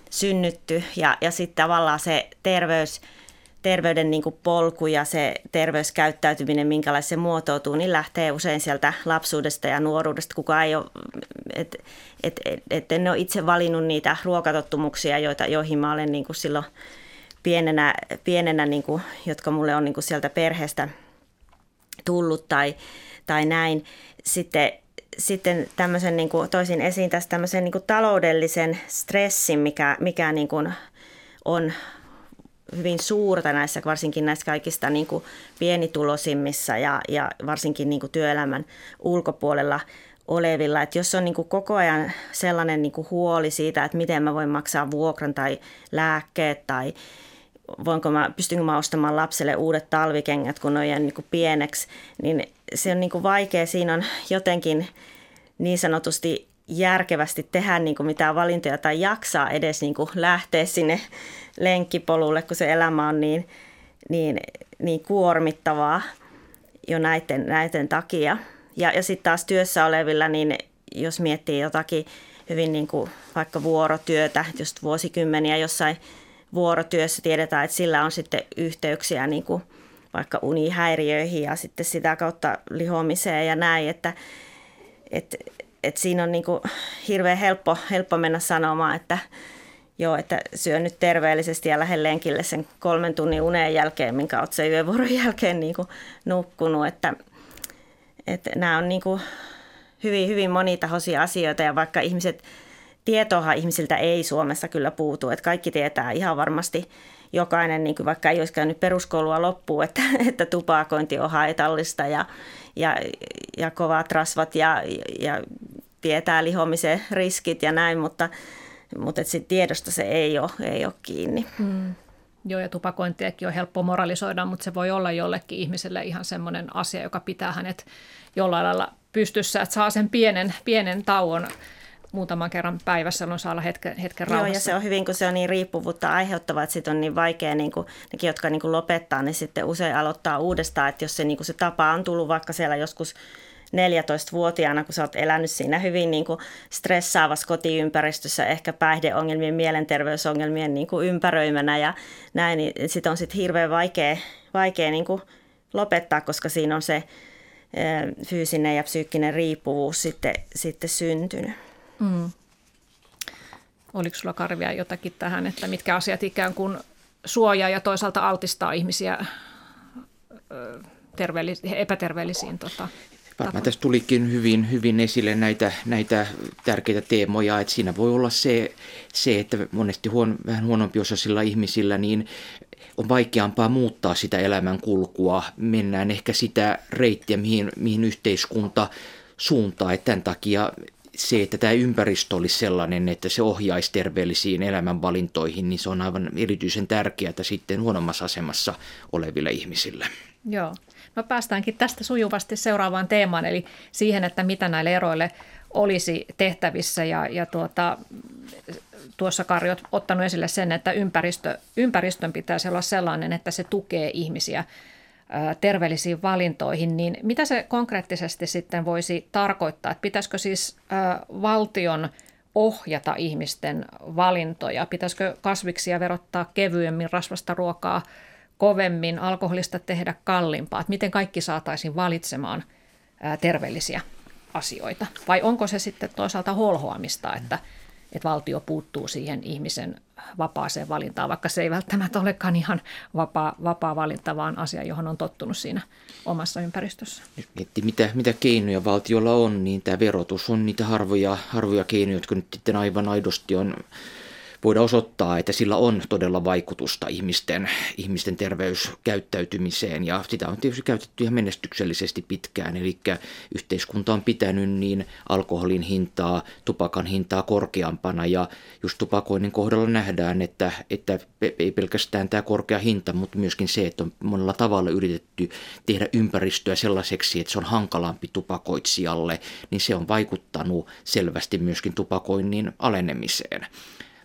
synnytty. Ja, ja sitten tavallaan se terveys, terveyden niin kuin polku ja se terveyskäyttäytyminen, minkälaista se muotoutuu, niin lähtee usein sieltä lapsuudesta ja nuoruudesta. Kukaan ei ole, et, et, et, et en ole itse valinnut niitä ruokatottumuksia, joita, joihin mä olen niin kuin silloin pienenä, pienenä niin kuin, jotka mulle on niin kuin sieltä perheestä – tullut tai, tai näin. Sitten sitten tämmöisen niin kuin, toisin esiin tästä tämmöisen niin kuin taloudellisen stressin, mikä, mikä niin kuin on hyvin suurta näissä, varsinkin näissä kaikista niin kuin pienitulosimmissa ja, ja varsinkin niin kuin työelämän ulkopuolella olevilla. Että jos on niin kuin koko ajan sellainen niin kuin huoli siitä, että miten mä voin maksaa vuokran tai lääkkeet tai voinko mä, pystynkö mä ostamaan lapselle uudet talvikengät, kun on jäänyt niin pieneksi, niin se on niin kuin vaikea. Siinä on jotenkin niin sanotusti järkevästi tehdä niin kuin mitään valintoja tai jaksaa edes niin kuin lähteä sinne lenkkipolulle, kun se elämä on niin, niin, niin kuormittavaa jo näiden, näiden takia. Ja, ja sitten taas työssä olevilla, niin jos miettii jotakin hyvin niin kuin vaikka vuorotyötä, just vuosikymmeniä jossain vuorotyössä tiedetään, että sillä on sitten yhteyksiä niin kuin vaikka unihäiriöihin ja sitten sitä kautta lihomiseen ja näin, että, että, että siinä on niin kuin hirveän helppo, helppo mennä sanomaan, että joo, että syö nyt terveellisesti ja lähde lenkille sen kolmen tunnin unen jälkeen, minkä olet sen yövuoron jälkeen niin kuin nukkunut, että, että nämä on niin kuin hyvin, hyvin monitahoisia asioita ja vaikka ihmiset, tietoahan ihmisiltä ei Suomessa kyllä puutu, että kaikki tietää ihan varmasti jokainen, niin kuin vaikka ei olisi käynyt peruskoulua loppuun, että, että tupakointi on haitallista ja, ja, ja kovat rasvat ja, ja tietää lihomisen riskit ja näin, mutta, mutta että tiedosta se ei ole, ei ole kiinni. Hmm. Joo, ja tupakointiakin on helppo moralisoida, mutta se voi olla jollekin ihmiselle ihan semmoinen asia, joka pitää hänet jollain lailla pystyssä, että saa sen pienen, pienen tauon muutaman kerran päivässä, jolloin saa olla hetken, hetken rauhassa. Joo, ja se on hyvin, kun se on niin riippuvuutta aiheuttava, että sit on niin vaikea, niin kuin, nekin, jotka niin kuin lopettaa, niin sitten usein aloittaa uudestaan, että jos se, niin kuin se tapa on tullut vaikka siellä joskus 14-vuotiaana, kun sä oot elänyt siinä hyvin niin kuin stressaavassa kotiympäristössä, ehkä päihdeongelmien, mielenterveysongelmien niin kuin ympäröimänä ja näin, niin sit on sitten hirveän vaikea, vaikea niin kuin lopettaa, koska siinä on se fyysinen ja psyykkinen riippuvuus sitten, sitten syntynyt. Mm. Oliko sulla Karvia jotakin tähän, että mitkä asiat ikään kuin suojaa ja toisaalta altistaa ihmisiä terveellis- epäterveellisiin tota, Varmaan tässä tulikin hyvin, hyvin esille näitä, näitä tärkeitä teemoja, että siinä voi olla se, se että monesti huon, vähän huonompiosaisilla ihmisillä niin on vaikeampaa muuttaa sitä elämän kulkua. Mennään ehkä sitä reittiä, mihin, mihin yhteiskunta suuntaa. Että tämän takia se, että tämä ympäristö olisi sellainen, että se ohjaisi terveellisiin elämänvalintoihin, niin se on aivan erityisen tärkeää sitten huonommassa asemassa oleville ihmisille. Joo. No päästäänkin tästä sujuvasti seuraavaan teemaan, eli siihen, että mitä näille eroille olisi tehtävissä. Ja, ja tuota, tuossa Kari on ottanut esille sen, että ympäristö, ympäristön pitäisi olla sellainen, että se tukee ihmisiä terveellisiin valintoihin, niin mitä se konkreettisesti sitten voisi tarkoittaa? Että pitäisikö siis valtion ohjata ihmisten valintoja? Pitäisikö kasviksia verottaa kevyemmin, rasvasta ruokaa kovemmin, alkoholista tehdä kalliimpaa? Että miten kaikki saataisiin valitsemaan terveellisiä asioita? Vai onko se sitten toisaalta holhoamista, että – että valtio puuttuu siihen ihmisen vapaaseen valintaan, vaikka se ei välttämättä olekaan ihan vapaa, vapaa valinta, vaan asia, johon on tottunut siinä omassa ympäristössä. Mietti, mitä, mitä keinoja valtiolla on, niin tämä verotus on niitä harvoja, harvoja keinoja, jotka nyt sitten aivan aidosti on voida osoittaa, että sillä on todella vaikutusta ihmisten, ihmisten terveyskäyttäytymiseen. Ja sitä on tietysti käytetty ihan menestyksellisesti pitkään. Eli yhteiskunta on pitänyt niin alkoholin hintaa, tupakan hintaa korkeampana. Ja just tupakoinnin kohdalla nähdään, että, että ei pelkästään tämä korkea hinta, mutta myöskin se, että on monella tavalla yritetty tehdä ympäristöä sellaiseksi, että se on hankalampi tupakoitsijalle, niin se on vaikuttanut selvästi myöskin tupakoinnin alenemiseen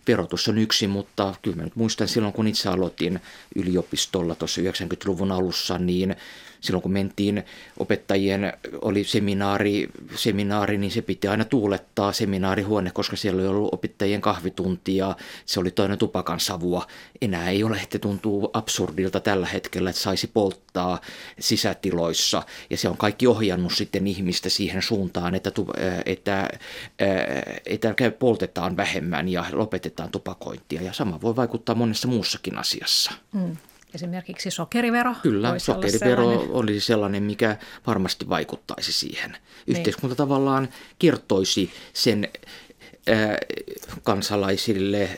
verotus on yksi, mutta kyllä mä nyt muistan silloin, kun itse aloitin yliopistolla tuossa 90-luvun alussa, niin silloin kun mentiin opettajien, oli seminaari, seminaari, niin se piti aina tuulettaa seminaarihuone, koska siellä oli ollut opettajien kahvitunti ja se oli toinen tupakan savua. Enää ei ole, että tuntuu absurdilta tällä hetkellä, että saisi polttaa sisätiloissa ja se on kaikki ohjannut sitten ihmistä siihen suuntaan, että, että, että, että poltetaan vähemmän ja lopetetaan tupakointia ja sama voi vaikuttaa monessa muussakin asiassa. Hmm. Esimerkiksi sokerivero. Kyllä, sokerivero olisi sellainen, mikä varmasti vaikuttaisi siihen. Niin. Yhteiskunta niin. tavallaan kertoisi sen kansalaisille,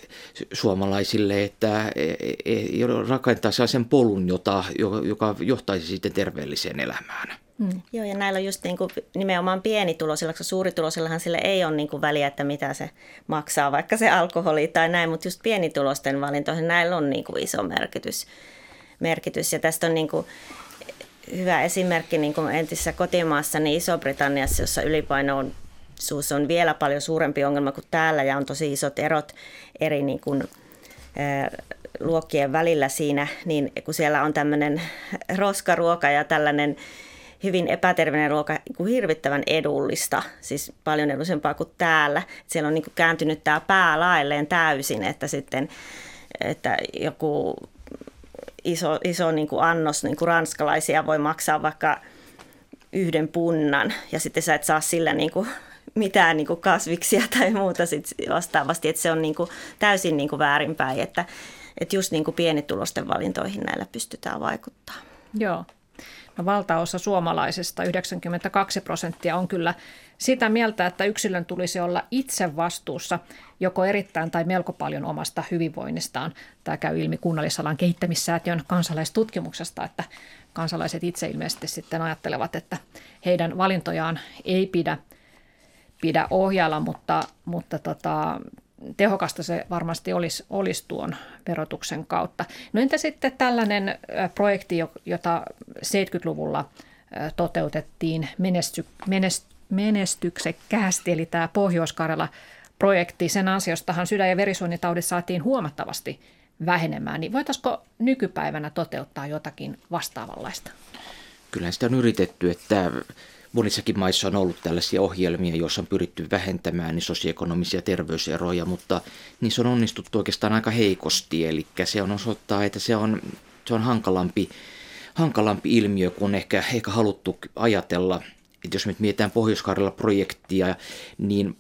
suomalaisille, että e, e, rakentaa sen polun, jota, joka johtaisi sitten terveelliseen elämään. Mm. Joo, ja näillä on just niin kuin nimenomaan pienituloisilla, koska suurituloisillahan sille ei ole niin kuin väliä, että mitä se maksaa, vaikka se alkoholi tai näin, mutta just pienitulosten valintoihin näillä on niin kuin iso merkitys. Merkitys. Ja tästä on niin kuin hyvä esimerkki niin kuin entisessä kotimaassa, niin Iso-Britanniassa, jossa ylipaino on suus on vielä paljon suurempi ongelma kuin täällä ja on tosi isot erot eri niin kuin, luokkien välillä siinä, niin kun siellä on tämmöinen roskaruoka ja tällainen hyvin epäterveinen ruoka kuin hirvittävän edullista, siis paljon edullisempaa kuin täällä. Siellä on niin kuin kääntynyt tämä pää lailleen täysin, että sitten että joku iso, iso niin kuin annos niin kuin ranskalaisia voi maksaa vaikka yhden punnan ja sitten sä et saa sillä niin kuin mitään niin kuin kasviksia tai muuta sit vastaavasti, että se on niin kuin täysin niin kuin väärinpäin, että, että just niin kuin pienitulosten valintoihin näillä pystytään vaikuttaa. Joo. No valtaosa suomalaisista, 92 prosenttia, on kyllä sitä mieltä, että yksilön tulisi olla itse vastuussa joko erittäin tai melko paljon omasta hyvinvoinnistaan. Tämä käy ilmi kunnallisalan kehittämissäätiön kansalaistutkimuksesta, että kansalaiset itse ilmeisesti sitten ajattelevat, että heidän valintojaan ei pidä – pidä ohjalla, mutta, mutta tota, tehokasta se varmasti olisi, olisi tuon verotuksen kautta. No entä sitten tällainen projekti, jota 70-luvulla toteutettiin menesty, menest, menestyksekkäästi, eli tämä Pohjois-Karjala projekti, sen ansiostahan sydän- ja verisuonitaudit saatiin huomattavasti vähenemään, niin voitaisiko nykypäivänä toteuttaa jotakin vastaavanlaista? Kyllä sitä on yritetty, että monissakin maissa on ollut tällaisia ohjelmia, joissa on pyritty vähentämään niin sosioekonomisia terveyseroja, mutta niissä on onnistuttu oikeastaan aika heikosti. Eli se on osoittaa, että se on, se on hankalampi, hankalampi ilmiö kuin ehkä, ehkä haluttu ajatella. Että jos me mietitään pohjois projektia, niin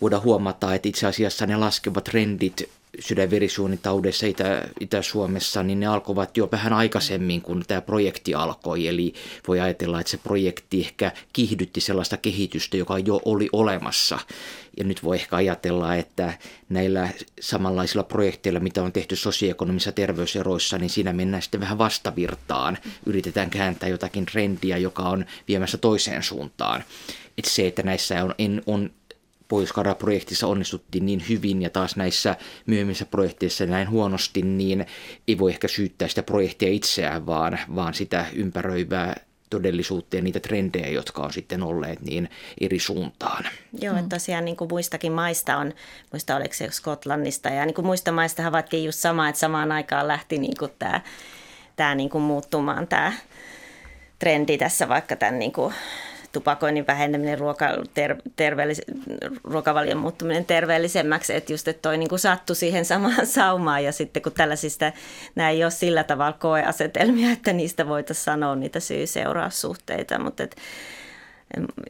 voidaan huomata, että itse asiassa ne laskevat trendit sydänverisuonitaudeissa Itä, Itä-Suomessa, niin ne alkoivat jo vähän aikaisemmin, kun tämä projekti alkoi. Eli voi ajatella, että se projekti ehkä kiihdytti sellaista kehitystä, joka jo oli olemassa. Ja nyt voi ehkä ajatella, että näillä samanlaisilla projekteilla, mitä on tehty sosioekonomisissa terveyseroissa, niin siinä mennään sitten vähän vastavirtaan. Yritetään kääntää jotakin trendiä, joka on viemässä toiseen suuntaan. Että se, että näissä on, on pohjois projektissa onnistuttiin niin hyvin ja taas näissä myöhemmissä projekteissa näin huonosti, niin ei voi ehkä syyttää sitä projektia itseään, vaan, vaan sitä ympäröivää todellisuutta ja niitä trendejä, jotka on sitten olleet niin eri suuntaan. Joo, että tosiaan niin kuin muistakin maista on, muista oliko se Skotlannista, ja niin kuin muista maista havaittiin just sama, että samaan aikaan lähti niin kuin tämä, tämä niin kuin muuttumaan tämä trendi tässä vaikka tämän niin kuin tupakoinnin väheneminen, ruoka, ter, terveellis, ruokavalion muuttuminen terveellisemmäksi, että just että toi niin kuin sattui siihen samaan saumaan ja sitten kun tällaisista, nämä ei ole sillä tavalla koeasetelmia, että niistä voitaisiin sanoa niitä syy-seuraussuhteita, mutta et,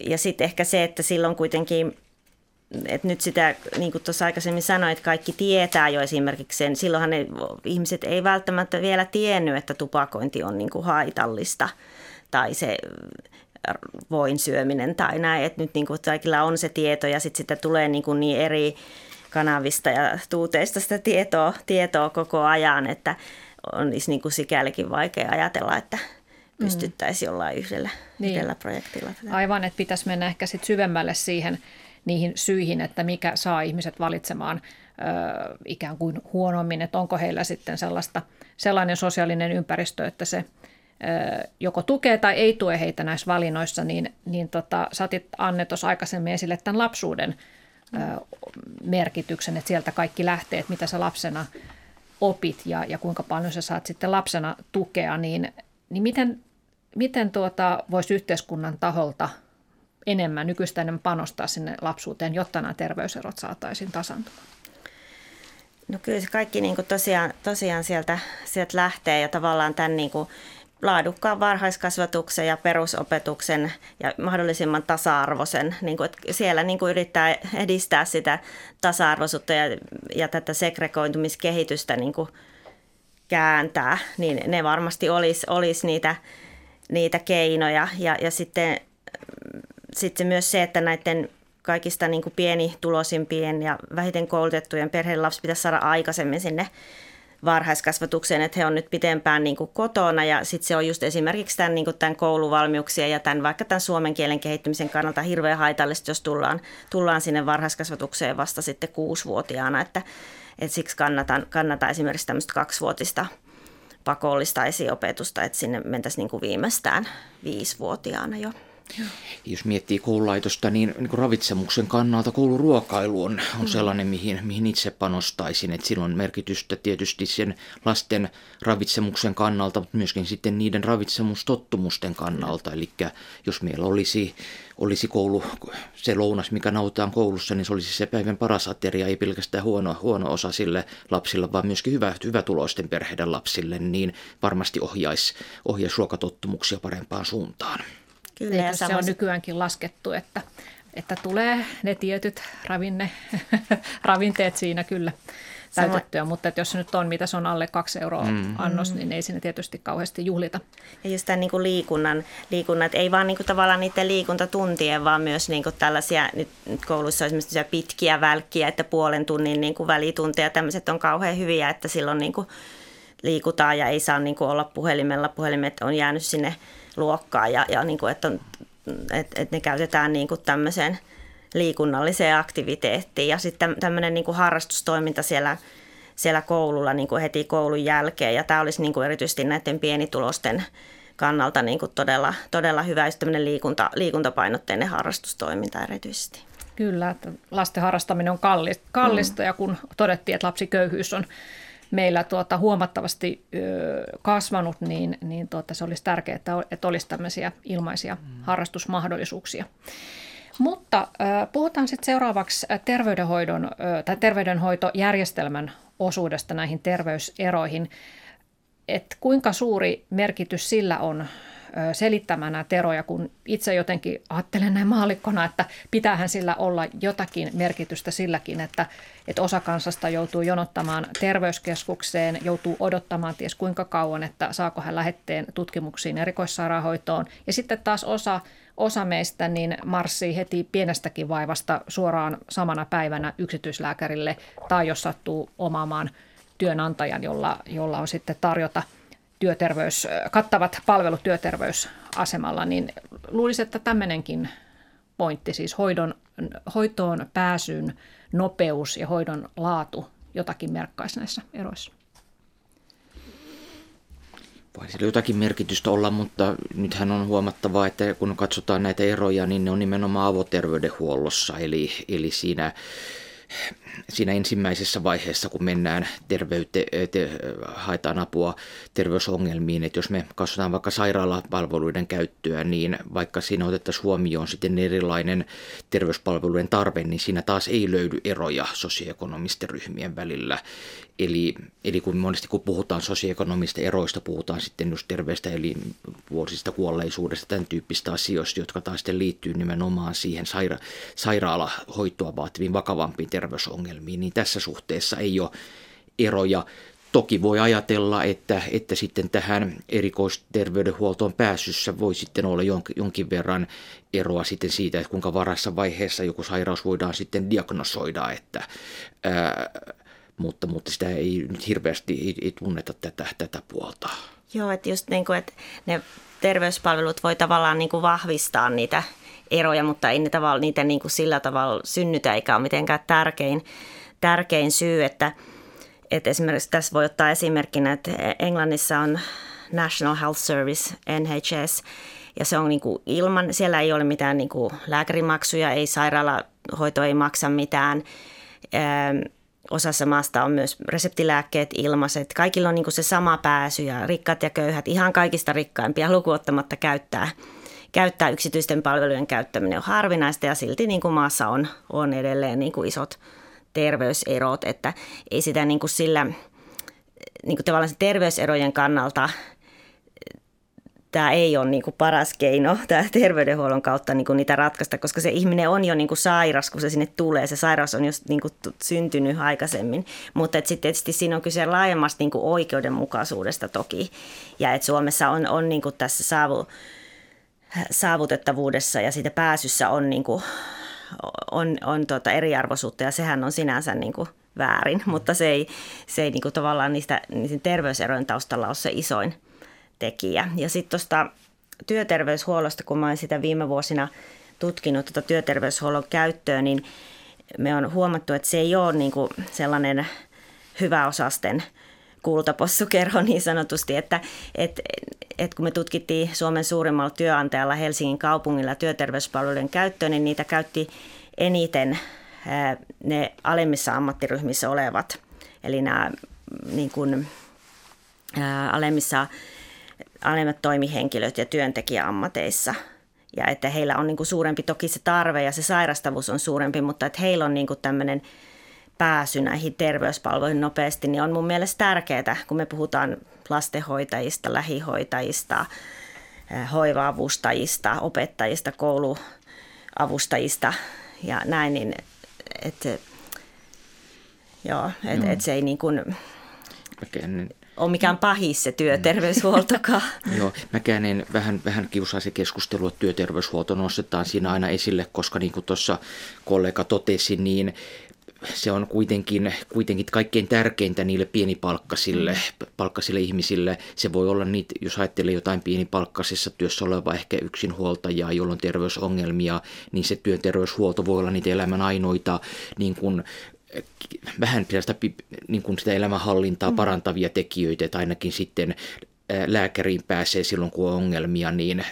ja sitten ehkä se, että silloin kuitenkin että nyt sitä, niin kuin tuossa aikaisemmin sanoin, että kaikki tietää jo esimerkiksi sen. Silloinhan ne ihmiset ei välttämättä vielä tiennyt, että tupakointi on niin kuin haitallista tai se voin syöminen tai näin, että nyt niin kuin kaikilla on se tieto ja sitten sitä tulee niin, kuin niin eri kanavista ja tuuteista sitä tietoa, tietoa koko ajan, että on niin kuin sikälikin vaikea ajatella, että mm. pystyttäisiin jollain yhdellä, niin. yhdellä projektilla. Aivan, että pitäisi mennä ehkä sit syvemmälle siihen niihin syihin, että mikä saa ihmiset valitsemaan ö, ikään kuin huonommin, että onko heillä sitten sellaista, sellainen sosiaalinen ympäristö, että se – joko tukee tai ei tue heitä näissä valinnoissa, niin, niin tota, saatit Anne tuossa aikaisemmin esille tämän lapsuuden merkityksen, että sieltä kaikki lähtee, että mitä sä lapsena opit ja, ja kuinka paljon sä saat sitten lapsena tukea, niin, niin miten, miten tuota, voisi yhteiskunnan taholta enemmän, nykyistä enemmän panostaa sinne lapsuuteen, jotta nämä terveyserot saataisiin tasantumaan? No kyllä se kaikki niin kuin tosiaan, tosiaan sieltä, sieltä lähtee ja tavallaan tämän niin kuin laadukkaan varhaiskasvatuksen ja perusopetuksen ja mahdollisimman tasa-arvoisen. Niin kuin, että siellä niin kuin yrittää edistää sitä tasa-arvoisuutta ja, ja tätä segregoitumiskehitystä niin kuin kääntää, niin ne varmasti olisi, olisi niitä, niitä keinoja. Ja, ja sitten, sitten myös se, että näiden kaikista niin kuin pienituloisimpien ja vähiten koulutettujen perheiden lapsi pitäisi saada aikaisemmin sinne varhaiskasvatukseen, että he on nyt pitempään niin kuin kotona ja sitten se on just esimerkiksi tämän, niin kuin tämän kouluvalmiuksia ja tämän, vaikka tämän suomen kielen kehittymisen kannalta hirveän haitallista, jos tullaan, tullaan sinne varhaiskasvatukseen vasta sitten kuusivuotiaana, että, että siksi kannatan, kannatan esimerkiksi tämmöistä kaksivuotista pakollista esiopetusta, että sinne mentäisiin niin kuin viimeistään viisivuotiaana jo. Jos miettii koululaitosta, niin, niin ravitsemuksen kannalta kouluruokailu on, on sellainen, mihin, mihin itse panostaisin. Et sillä on merkitystä tietysti sen lasten ravitsemuksen kannalta, mutta myöskin sitten niiden ravitsemustottumusten kannalta. Eli jos meillä olisi, olisi koulu, se lounas, mikä nautitaan koulussa, niin se olisi se päivän paras ateria, ei pelkästään huono, huono osa sille lapsille, vaan myöskin hyvä, hyvätuloisten perheiden lapsille, niin varmasti ohjaisi, ohjaisi ruokatottumuksia parempaan suuntaan. Kyllä, ja se on nykyäänkin laskettu, että, että tulee ne tietyt ravinne, ravinteet siinä kyllä täytettyä, Sama. mutta että jos se nyt on, mitä se on alle kaksi euroa mm. annos, niin ei siinä tietysti kauheasti juhlita. Ja just tämän niin kuin liikunnan, liikunnan, että ei vaan niin kuin tavallaan niiden liikuntatuntien, vaan myös niin kuin tällaisia, nyt kouluissa on esimerkiksi pitkiä välkkiä, että puolen tunnin niin kuin välitunteja, tämmöiset on kauhean hyviä, että silloin niin kuin liikutaan ja ei saa niin kuin olla puhelimella, puhelimet on jäänyt sinne luokkaa ja, ja niin kuin, että, on, että, että ne käytetään niin kuin tämmöiseen liikunnalliseen aktiviteettiin ja sitten tämmöinen niin kuin harrastustoiminta siellä, siellä koululla niin kuin heti koulun jälkeen ja tämä olisi niin kuin erityisesti näiden pienitulosten kannalta niin kuin todella, todella hyvä just liikunta, liikuntapainotteinen harrastustoiminta erityisesti. Kyllä, että lasten harrastaminen on kallista mm. ja kun todettiin, että lapsiköyhyys on meillä tuota, huomattavasti ö, kasvanut, niin, niin tuota, se olisi tärkeää, että, että olisi tämmöisiä ilmaisia mm. harrastusmahdollisuuksia. Mutta ö, puhutaan sitten seuraavaksi terveydenhoidon ö, tai terveydenhoitojärjestelmän osuudesta näihin terveyseroihin. Et kuinka suuri merkitys sillä on selittämään näitä eroja, kun itse jotenkin ajattelen näin maalikkona, että pitäähän sillä olla jotakin merkitystä silläkin, että, että osa kansasta joutuu jonottamaan terveyskeskukseen, joutuu odottamaan ties kuinka kauan, että saako hän lähetteen tutkimuksiin erikoissairaanhoitoon. Ja sitten taas osa, osa meistä niin marssii heti pienestäkin vaivasta suoraan samana päivänä yksityislääkärille tai jos sattuu omaamaan työnantajan, jolla, jolla on sitten tarjota – työterveys, kattavat palvelut työterveysasemalla, niin luulisin, että tämmöinenkin pointti, siis hoidon, hoitoon pääsyn nopeus ja hoidon laatu jotakin merkkaisi näissä eroissa. Voi sillä jotakin merkitystä olla, mutta nythän on huomattavaa, että kun katsotaan näitä eroja, niin ne on nimenomaan avoterveydenhuollossa, eli, eli siinä siinä ensimmäisessä vaiheessa, kun mennään terveyte, te, haetaan apua terveysongelmiin, että jos me katsotaan vaikka sairaalapalveluiden käyttöä, niin vaikka siinä otettaisiin huomioon sitten erilainen terveyspalveluiden tarve, niin siinä taas ei löydy eroja sosioekonomisten ryhmien välillä. Eli, eli kun monesti kun puhutaan sosioekonomista eroista, puhutaan sitten just terveestä elinvuosista, kuolleisuudesta, tämän tyyppistä asioista, jotka taas sitten liittyy nimenomaan siihen saira- sairaalahoitoa vaativiin vakavampiin terveysongelmiin, niin tässä suhteessa ei ole eroja. Toki voi ajatella, että, että sitten tähän erikoisterveydenhuoltoon pääsyssä voi sitten olla jonkin verran eroa sitten siitä, että kuinka varassa vaiheessa joku sairaus voidaan sitten diagnosoida, että ää, mutta, mutta sitä ei nyt hirveästi ei, ei tunneta tätä, tätä puolta. Joo, että just niin kuin, että ne terveyspalvelut voi tavallaan niin kuin vahvistaa niitä eroja, mutta ei ne tavalla, niitä niin kuin sillä tavalla synnytä eikä ole mitenkään tärkein, tärkein syy, että, että esimerkiksi tässä voi ottaa esimerkkinä, että Englannissa on National Health Service, NHS, ja se on niin kuin ilman, siellä ei ole mitään niin kuin lääkärimaksuja, ei sairaalahoito ei maksa mitään, osassa maasta on myös reseptilääkkeet ilmaiset. Kaikilla on niin kuin se sama pääsy ja rikkaat ja köyhät, ihan kaikista rikkaimpia lukuottamatta käyttää, käyttää yksityisten palvelujen käyttäminen on harvinaista ja silti niin kuin maassa on, on edelleen niin kuin isot terveyserot, että ei sitä niin kuin sillä niin kuin tavallaan terveyserojen kannalta tämä ei ole niin kuin paras keino tämä terveydenhuollon kautta niin kuin niitä ratkaista, koska se ihminen on jo niin kuin sairas, kun se sinne tulee. Se sairaus on jo niin kuin syntynyt aikaisemmin, mutta sitten tietysti siinä on kyse laajemmasta niin kuin oikeudenmukaisuudesta toki. Ja että Suomessa on, on niin kuin tässä saavu, saavutettavuudessa ja siitä pääsyssä on, niin kuin, on, on tuota eriarvoisuutta ja sehän on sinänsä niin kuin väärin, mutta se ei, se ei niin kuin tavallaan niistä, niistä terveyserojen taustalla ole se isoin tekijä. Ja sitten tuosta työterveyshuollosta, kun mä olen sitä viime vuosina tutkinut tuota työterveyshuollon käyttöä, niin me on huomattu, että se ei ole niin kuin sellainen hyväosasten kultapossukerho niin sanotusti, että et, et kun me tutkittiin Suomen suurimmalla työnantajalla Helsingin kaupungilla työterveyspalveluiden käyttöön, niin niitä käytti eniten ne alemmissa ammattiryhmissä olevat, eli nämä niin kuin, alemmissa alemmat toimihenkilöt ja työntekijäammateissa. Ja että heillä on niin kuin suurempi toki se tarve ja se sairastavuus on suurempi, mutta että heillä on niin kuin tämmöinen pääsy näihin terveyspalveluihin nopeasti, niin on mun mielestä tärkeää, kun me puhutaan lastenhoitajista, lähihoitajista, hoiva-avustajista, opettajista, kouluavustajista ja näin, niin että joo, et, et se ei niin kuin, ole mikään pahis se työterveyshuoltokaan. Joo, mä käännän vähän, vähän kiusaisen keskustelua, että työterveyshuolto nostetaan siinä aina esille, koska niin kuin tuossa kollega totesi, niin se on kuitenkin, kuitenkin kaikkein tärkeintä niille pienipalkkasille mm. palkkasille ihmisille. Se voi olla niitä, jos ajattelee jotain pienipalkkaisessa työssä oleva ehkä yksinhuoltajaa, jolla on terveysongelmia, niin se työterveyshuolto voi olla niitä elämän ainoita niin kuin vähän sitä, niin kuin sitä elämänhallintaa mm. parantavia tekijöitä, että ainakin sitten lääkäriin pääsee silloin, kun on ongelmia, niin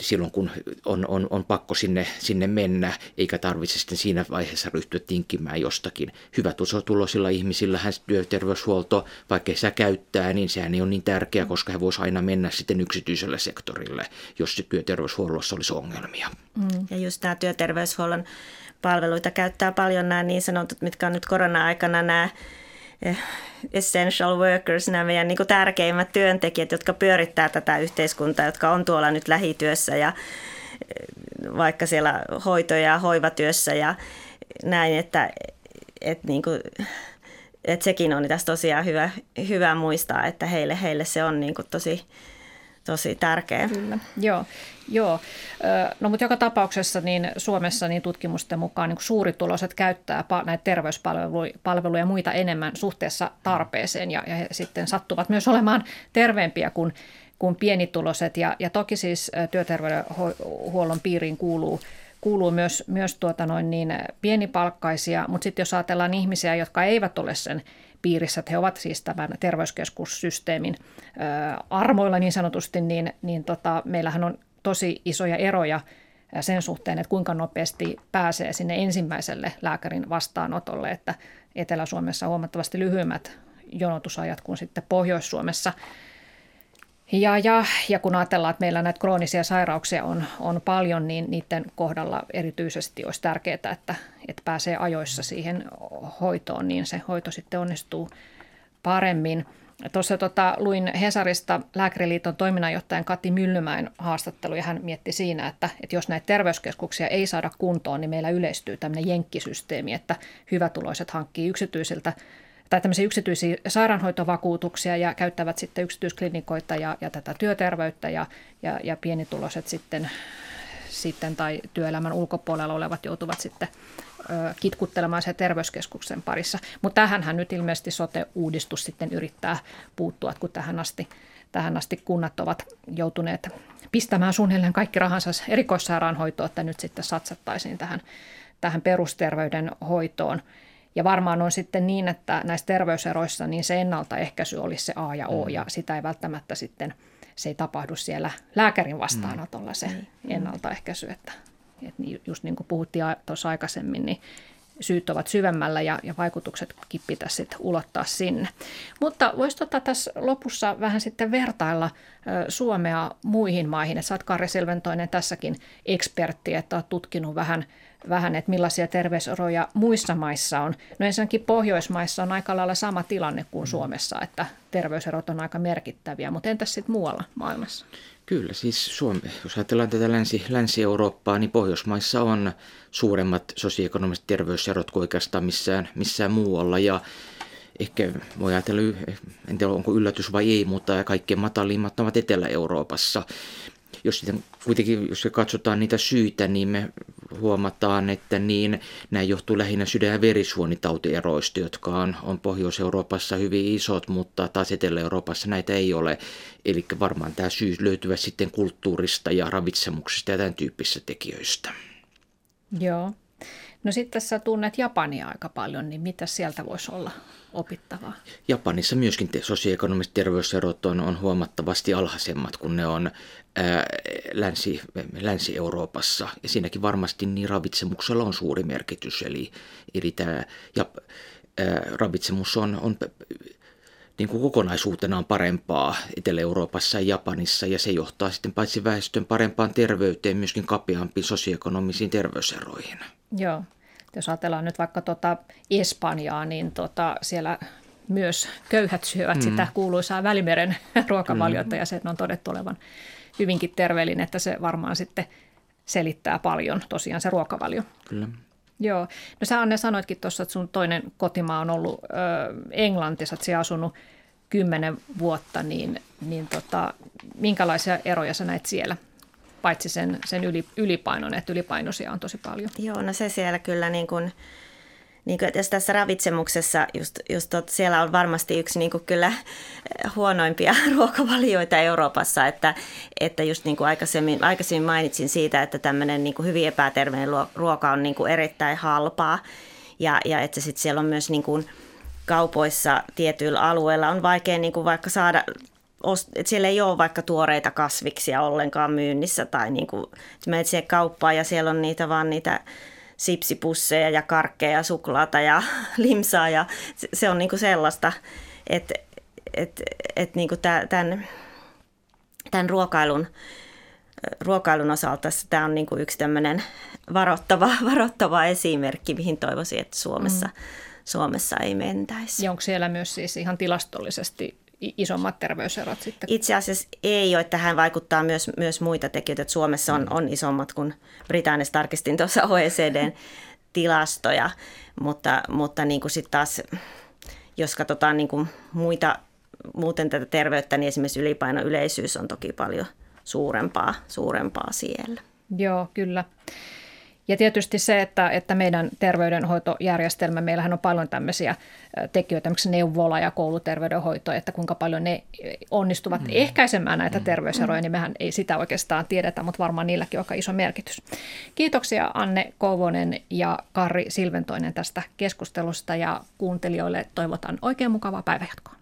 silloin kun on, on, on pakko sinne, sinne mennä, eikä tarvitse sitten siinä vaiheessa ryhtyä tinkimään jostakin. Hyvä tuloisilla ihmisillä hän työterveyshuolto, vaikka sitä käyttää, niin sehän ei ole niin tärkeä, koska he voisivat aina mennä sitten yksityiselle sektorille, jos työterveyshuollossa olisi ongelmia. Mm. Ja just tämä työterveyshuollon palveluita käyttää paljon nämä niin sanotut, mitkä on nyt korona-aikana nämä eh, essential workers, nämä meidän niin tärkeimmät työntekijät, jotka pyörittää tätä yhteiskuntaa, jotka on tuolla nyt lähityössä ja eh, vaikka siellä hoito- ja hoivatyössä ja näin, että, että, niin kuin, että sekin on tässä tosiaan hyvä, hyvä muistaa, että heille, heille se on niin kuin tosi, tosi tärkeä. Kyllä, joo. joo. No mutta joka tapauksessa niin Suomessa niin tutkimusten mukaan niin suurituloiset käyttää näitä terveyspalveluja ja muita enemmän suhteessa tarpeeseen ja, ja he sitten sattuvat myös olemaan terveempiä kuin, kuin pienituloiset. Ja, ja toki siis työterveydenhuollon piiriin kuuluu kuuluu myös, myös tuota noin niin pienipalkkaisia, mutta sitten jos ajatellaan ihmisiä, jotka eivät ole sen piirissä, että he ovat siis tämän terveyskeskussysteemin armoilla niin sanotusti, niin, niin tota, meillähän on tosi isoja eroja sen suhteen, että kuinka nopeasti pääsee sinne ensimmäiselle lääkärin vastaanotolle, että Etelä-Suomessa on huomattavasti lyhyemmät jonotusajat kuin sitten Pohjois-Suomessa. Ja, ja, ja kun ajatellaan, että meillä näitä kroonisia sairauksia on, on paljon, niin niiden kohdalla erityisesti olisi tärkeää, että, että pääsee ajoissa siihen hoitoon, niin se hoito sitten onnistuu paremmin. Tuossa tota, luin Hesarista Lääkäriliiton toiminnanjohtajan Kati Myllymäen haastattelu ja hän mietti siinä, että, että jos näitä terveyskeskuksia ei saada kuntoon, niin meillä yleistyy tämmöinen jenkkisysteemi, että hyvätuloiset hankkii yksityisiltä tai tämmöisiä yksityisiä sairaanhoitovakuutuksia ja käyttävät sitten yksityisklinikoita ja, ja tätä työterveyttä ja, ja, ja pienituloiset sitten, sitten tai työelämän ulkopuolella olevat joutuvat sitten ö, kitkuttelemaan se terveyskeskuksen parissa. Mutta tähänhän nyt ilmeisesti sote-uudistus sitten yrittää puuttua, kun tähän asti, tähän asti kunnat ovat joutuneet pistämään suunnilleen kaikki rahansa erikoissairaanhoitoon, että nyt sitten satsattaisiin tähän, tähän perusterveydenhoitoon. Ja varmaan on sitten niin, että näissä terveyseroissa niin se ennaltaehkäisy olisi se A ja O, mm. ja sitä ei välttämättä sitten, se ei tapahdu siellä lääkärin vastaanotolla se mm. ennaltaehkäisy. Että, että just niin kuin puhuttiin tuossa aikaisemmin, niin syyt ovat syvemmällä ja, ja vaikutuksetkin pitäisi sitten ulottaa sinne. Mutta voisi tota tässä lopussa vähän sitten vertailla Suomea muihin maihin, että sä oot Kari Silventoinen tässäkin ekspertti, että oot tutkinut vähän vähän, että millaisia terveyseroja muissa maissa on. No ensinnäkin Pohjoismaissa on aika lailla sama tilanne kuin Suomessa, että terveyserot on aika merkittäviä, mutta entäs sitten muualla maailmassa? Kyllä, siis Suomi, jos ajatellaan tätä Länsi, Länsi-Eurooppaa, niin Pohjoismaissa on suuremmat sosioekonomiset terveyserot kuin oikeastaan missään, missään muualla. Ja ehkä voi ajatella, en tiedä onko yllätys vai ei, mutta kaikkein matalimmat ovat Etelä-Euroopassa. Jos sitten kuitenkin, jos katsotaan niitä syitä, niin me huomataan, että niin, nämä johtuu lähinnä sydän- ja verisuonitautieroista, jotka on, on Pohjois-Euroopassa hyvin isot, mutta taas Etelä-Euroopassa näitä ei ole. Eli varmaan tämä syy löytyy sitten kulttuurista ja ravitsemuksesta ja tämän tyyppisistä tekijöistä. Joo. No sitten tässä tunnet Japania aika paljon, niin mitä sieltä voisi olla opittavaa? Japanissa myöskin te- sosioekonomiset terveyserot on, on huomattavasti alhaisemmat kuin ne on ää, Länsi, Länsi-Euroopassa. Ja siinäkin varmasti niin ravitsemuksella on suuri merkitys. Eli, eli tämä ja, ravitsemus on, on niin kuin kokonaisuutenaan parempaa Etelä-Euroopassa ja Japanissa, ja se johtaa sitten paitsi väestön parempaan terveyteen, myöskin kapeampiin sosioekonomisiin terveyseroihin. Joo. Jos ajatellaan nyt vaikka tuota Espanjaa, niin tuota, siellä myös köyhät syövät mm. sitä kuuluisaa Välimeren ruokavaliota, mm. ja sen on todettu olevan hyvinkin terveellinen, että se varmaan sitten selittää paljon tosiaan se ruokavalio. Kyllä. Joo. No sä Anne sanoitkin tuossa, että sun toinen kotimaa on ollut ö, Englanti, sä oot asunut kymmenen vuotta, niin, niin tota, minkälaisia eroja sä näet siellä? Paitsi sen, sen yli, ylipainon, että ylipainoisia on tosi paljon. Joo, no se siellä kyllä niin kuin, niin kuin, jos tässä ravitsemuksessa, just, just tot, siellä on varmasti yksi niin kuin kyllä huonoimpia ruokavalioita Euroopassa, että, että just niin kuin aikaisemmin, aikaisemmin mainitsin siitä, että tämmöinen niin kuin hyvin epäterveinen ruoka on niin kuin erittäin halpaa. Ja, ja että sitten siellä on myös niin kuin kaupoissa tietyillä alueilla on vaikea niin kuin vaikka saada että siellä ei ole vaikka tuoreita kasviksia ollenkaan myynnissä tai niin kuin, että menet siihen kauppaan ja siellä on niitä vaan niitä sipsipusseja ja karkkeja ja suklaata ja limsaa ja se on niinku sellaista, että et, et niinku tämän, tämän ruokailun, ruokailun osalta tämä on niinku yksi tämmöinen varoittava, varoittava esimerkki, mihin toivoisin, että Suomessa, mm. Suomessa ei mentäisi. Ja onko siellä myös siis ihan tilastollisesti isommat terveyserot sitten? Itse asiassa ei ole, tähän vaikuttaa myös, myös muita tekijöitä, että Suomessa on, mm. on isommat kuin Britanniassa, tarkistin tuossa OECDn tilastoja, mutta, mutta niin kuin sitten taas, jos katsotaan niin kuin muita, muuten tätä terveyttä, niin esimerkiksi ylipaino yleisyys on toki paljon suurempaa, suurempaa siellä. Joo, kyllä. Ja tietysti se, että, että meidän terveydenhoitojärjestelmä, meillähän on paljon tämmöisiä tekijöitä, esimerkiksi neuvola ja kouluterveydenhoito, että kuinka paljon ne onnistuvat mm. ehkäisemään näitä mm. terveyseroja, niin mehän ei sitä oikeastaan tiedetä, mutta varmaan niilläkin on aika iso merkitys. Kiitoksia Anne Kouvonen ja Karri Silventoinen tästä keskustelusta ja kuuntelijoille toivotan oikein mukavaa päivänjatkoa.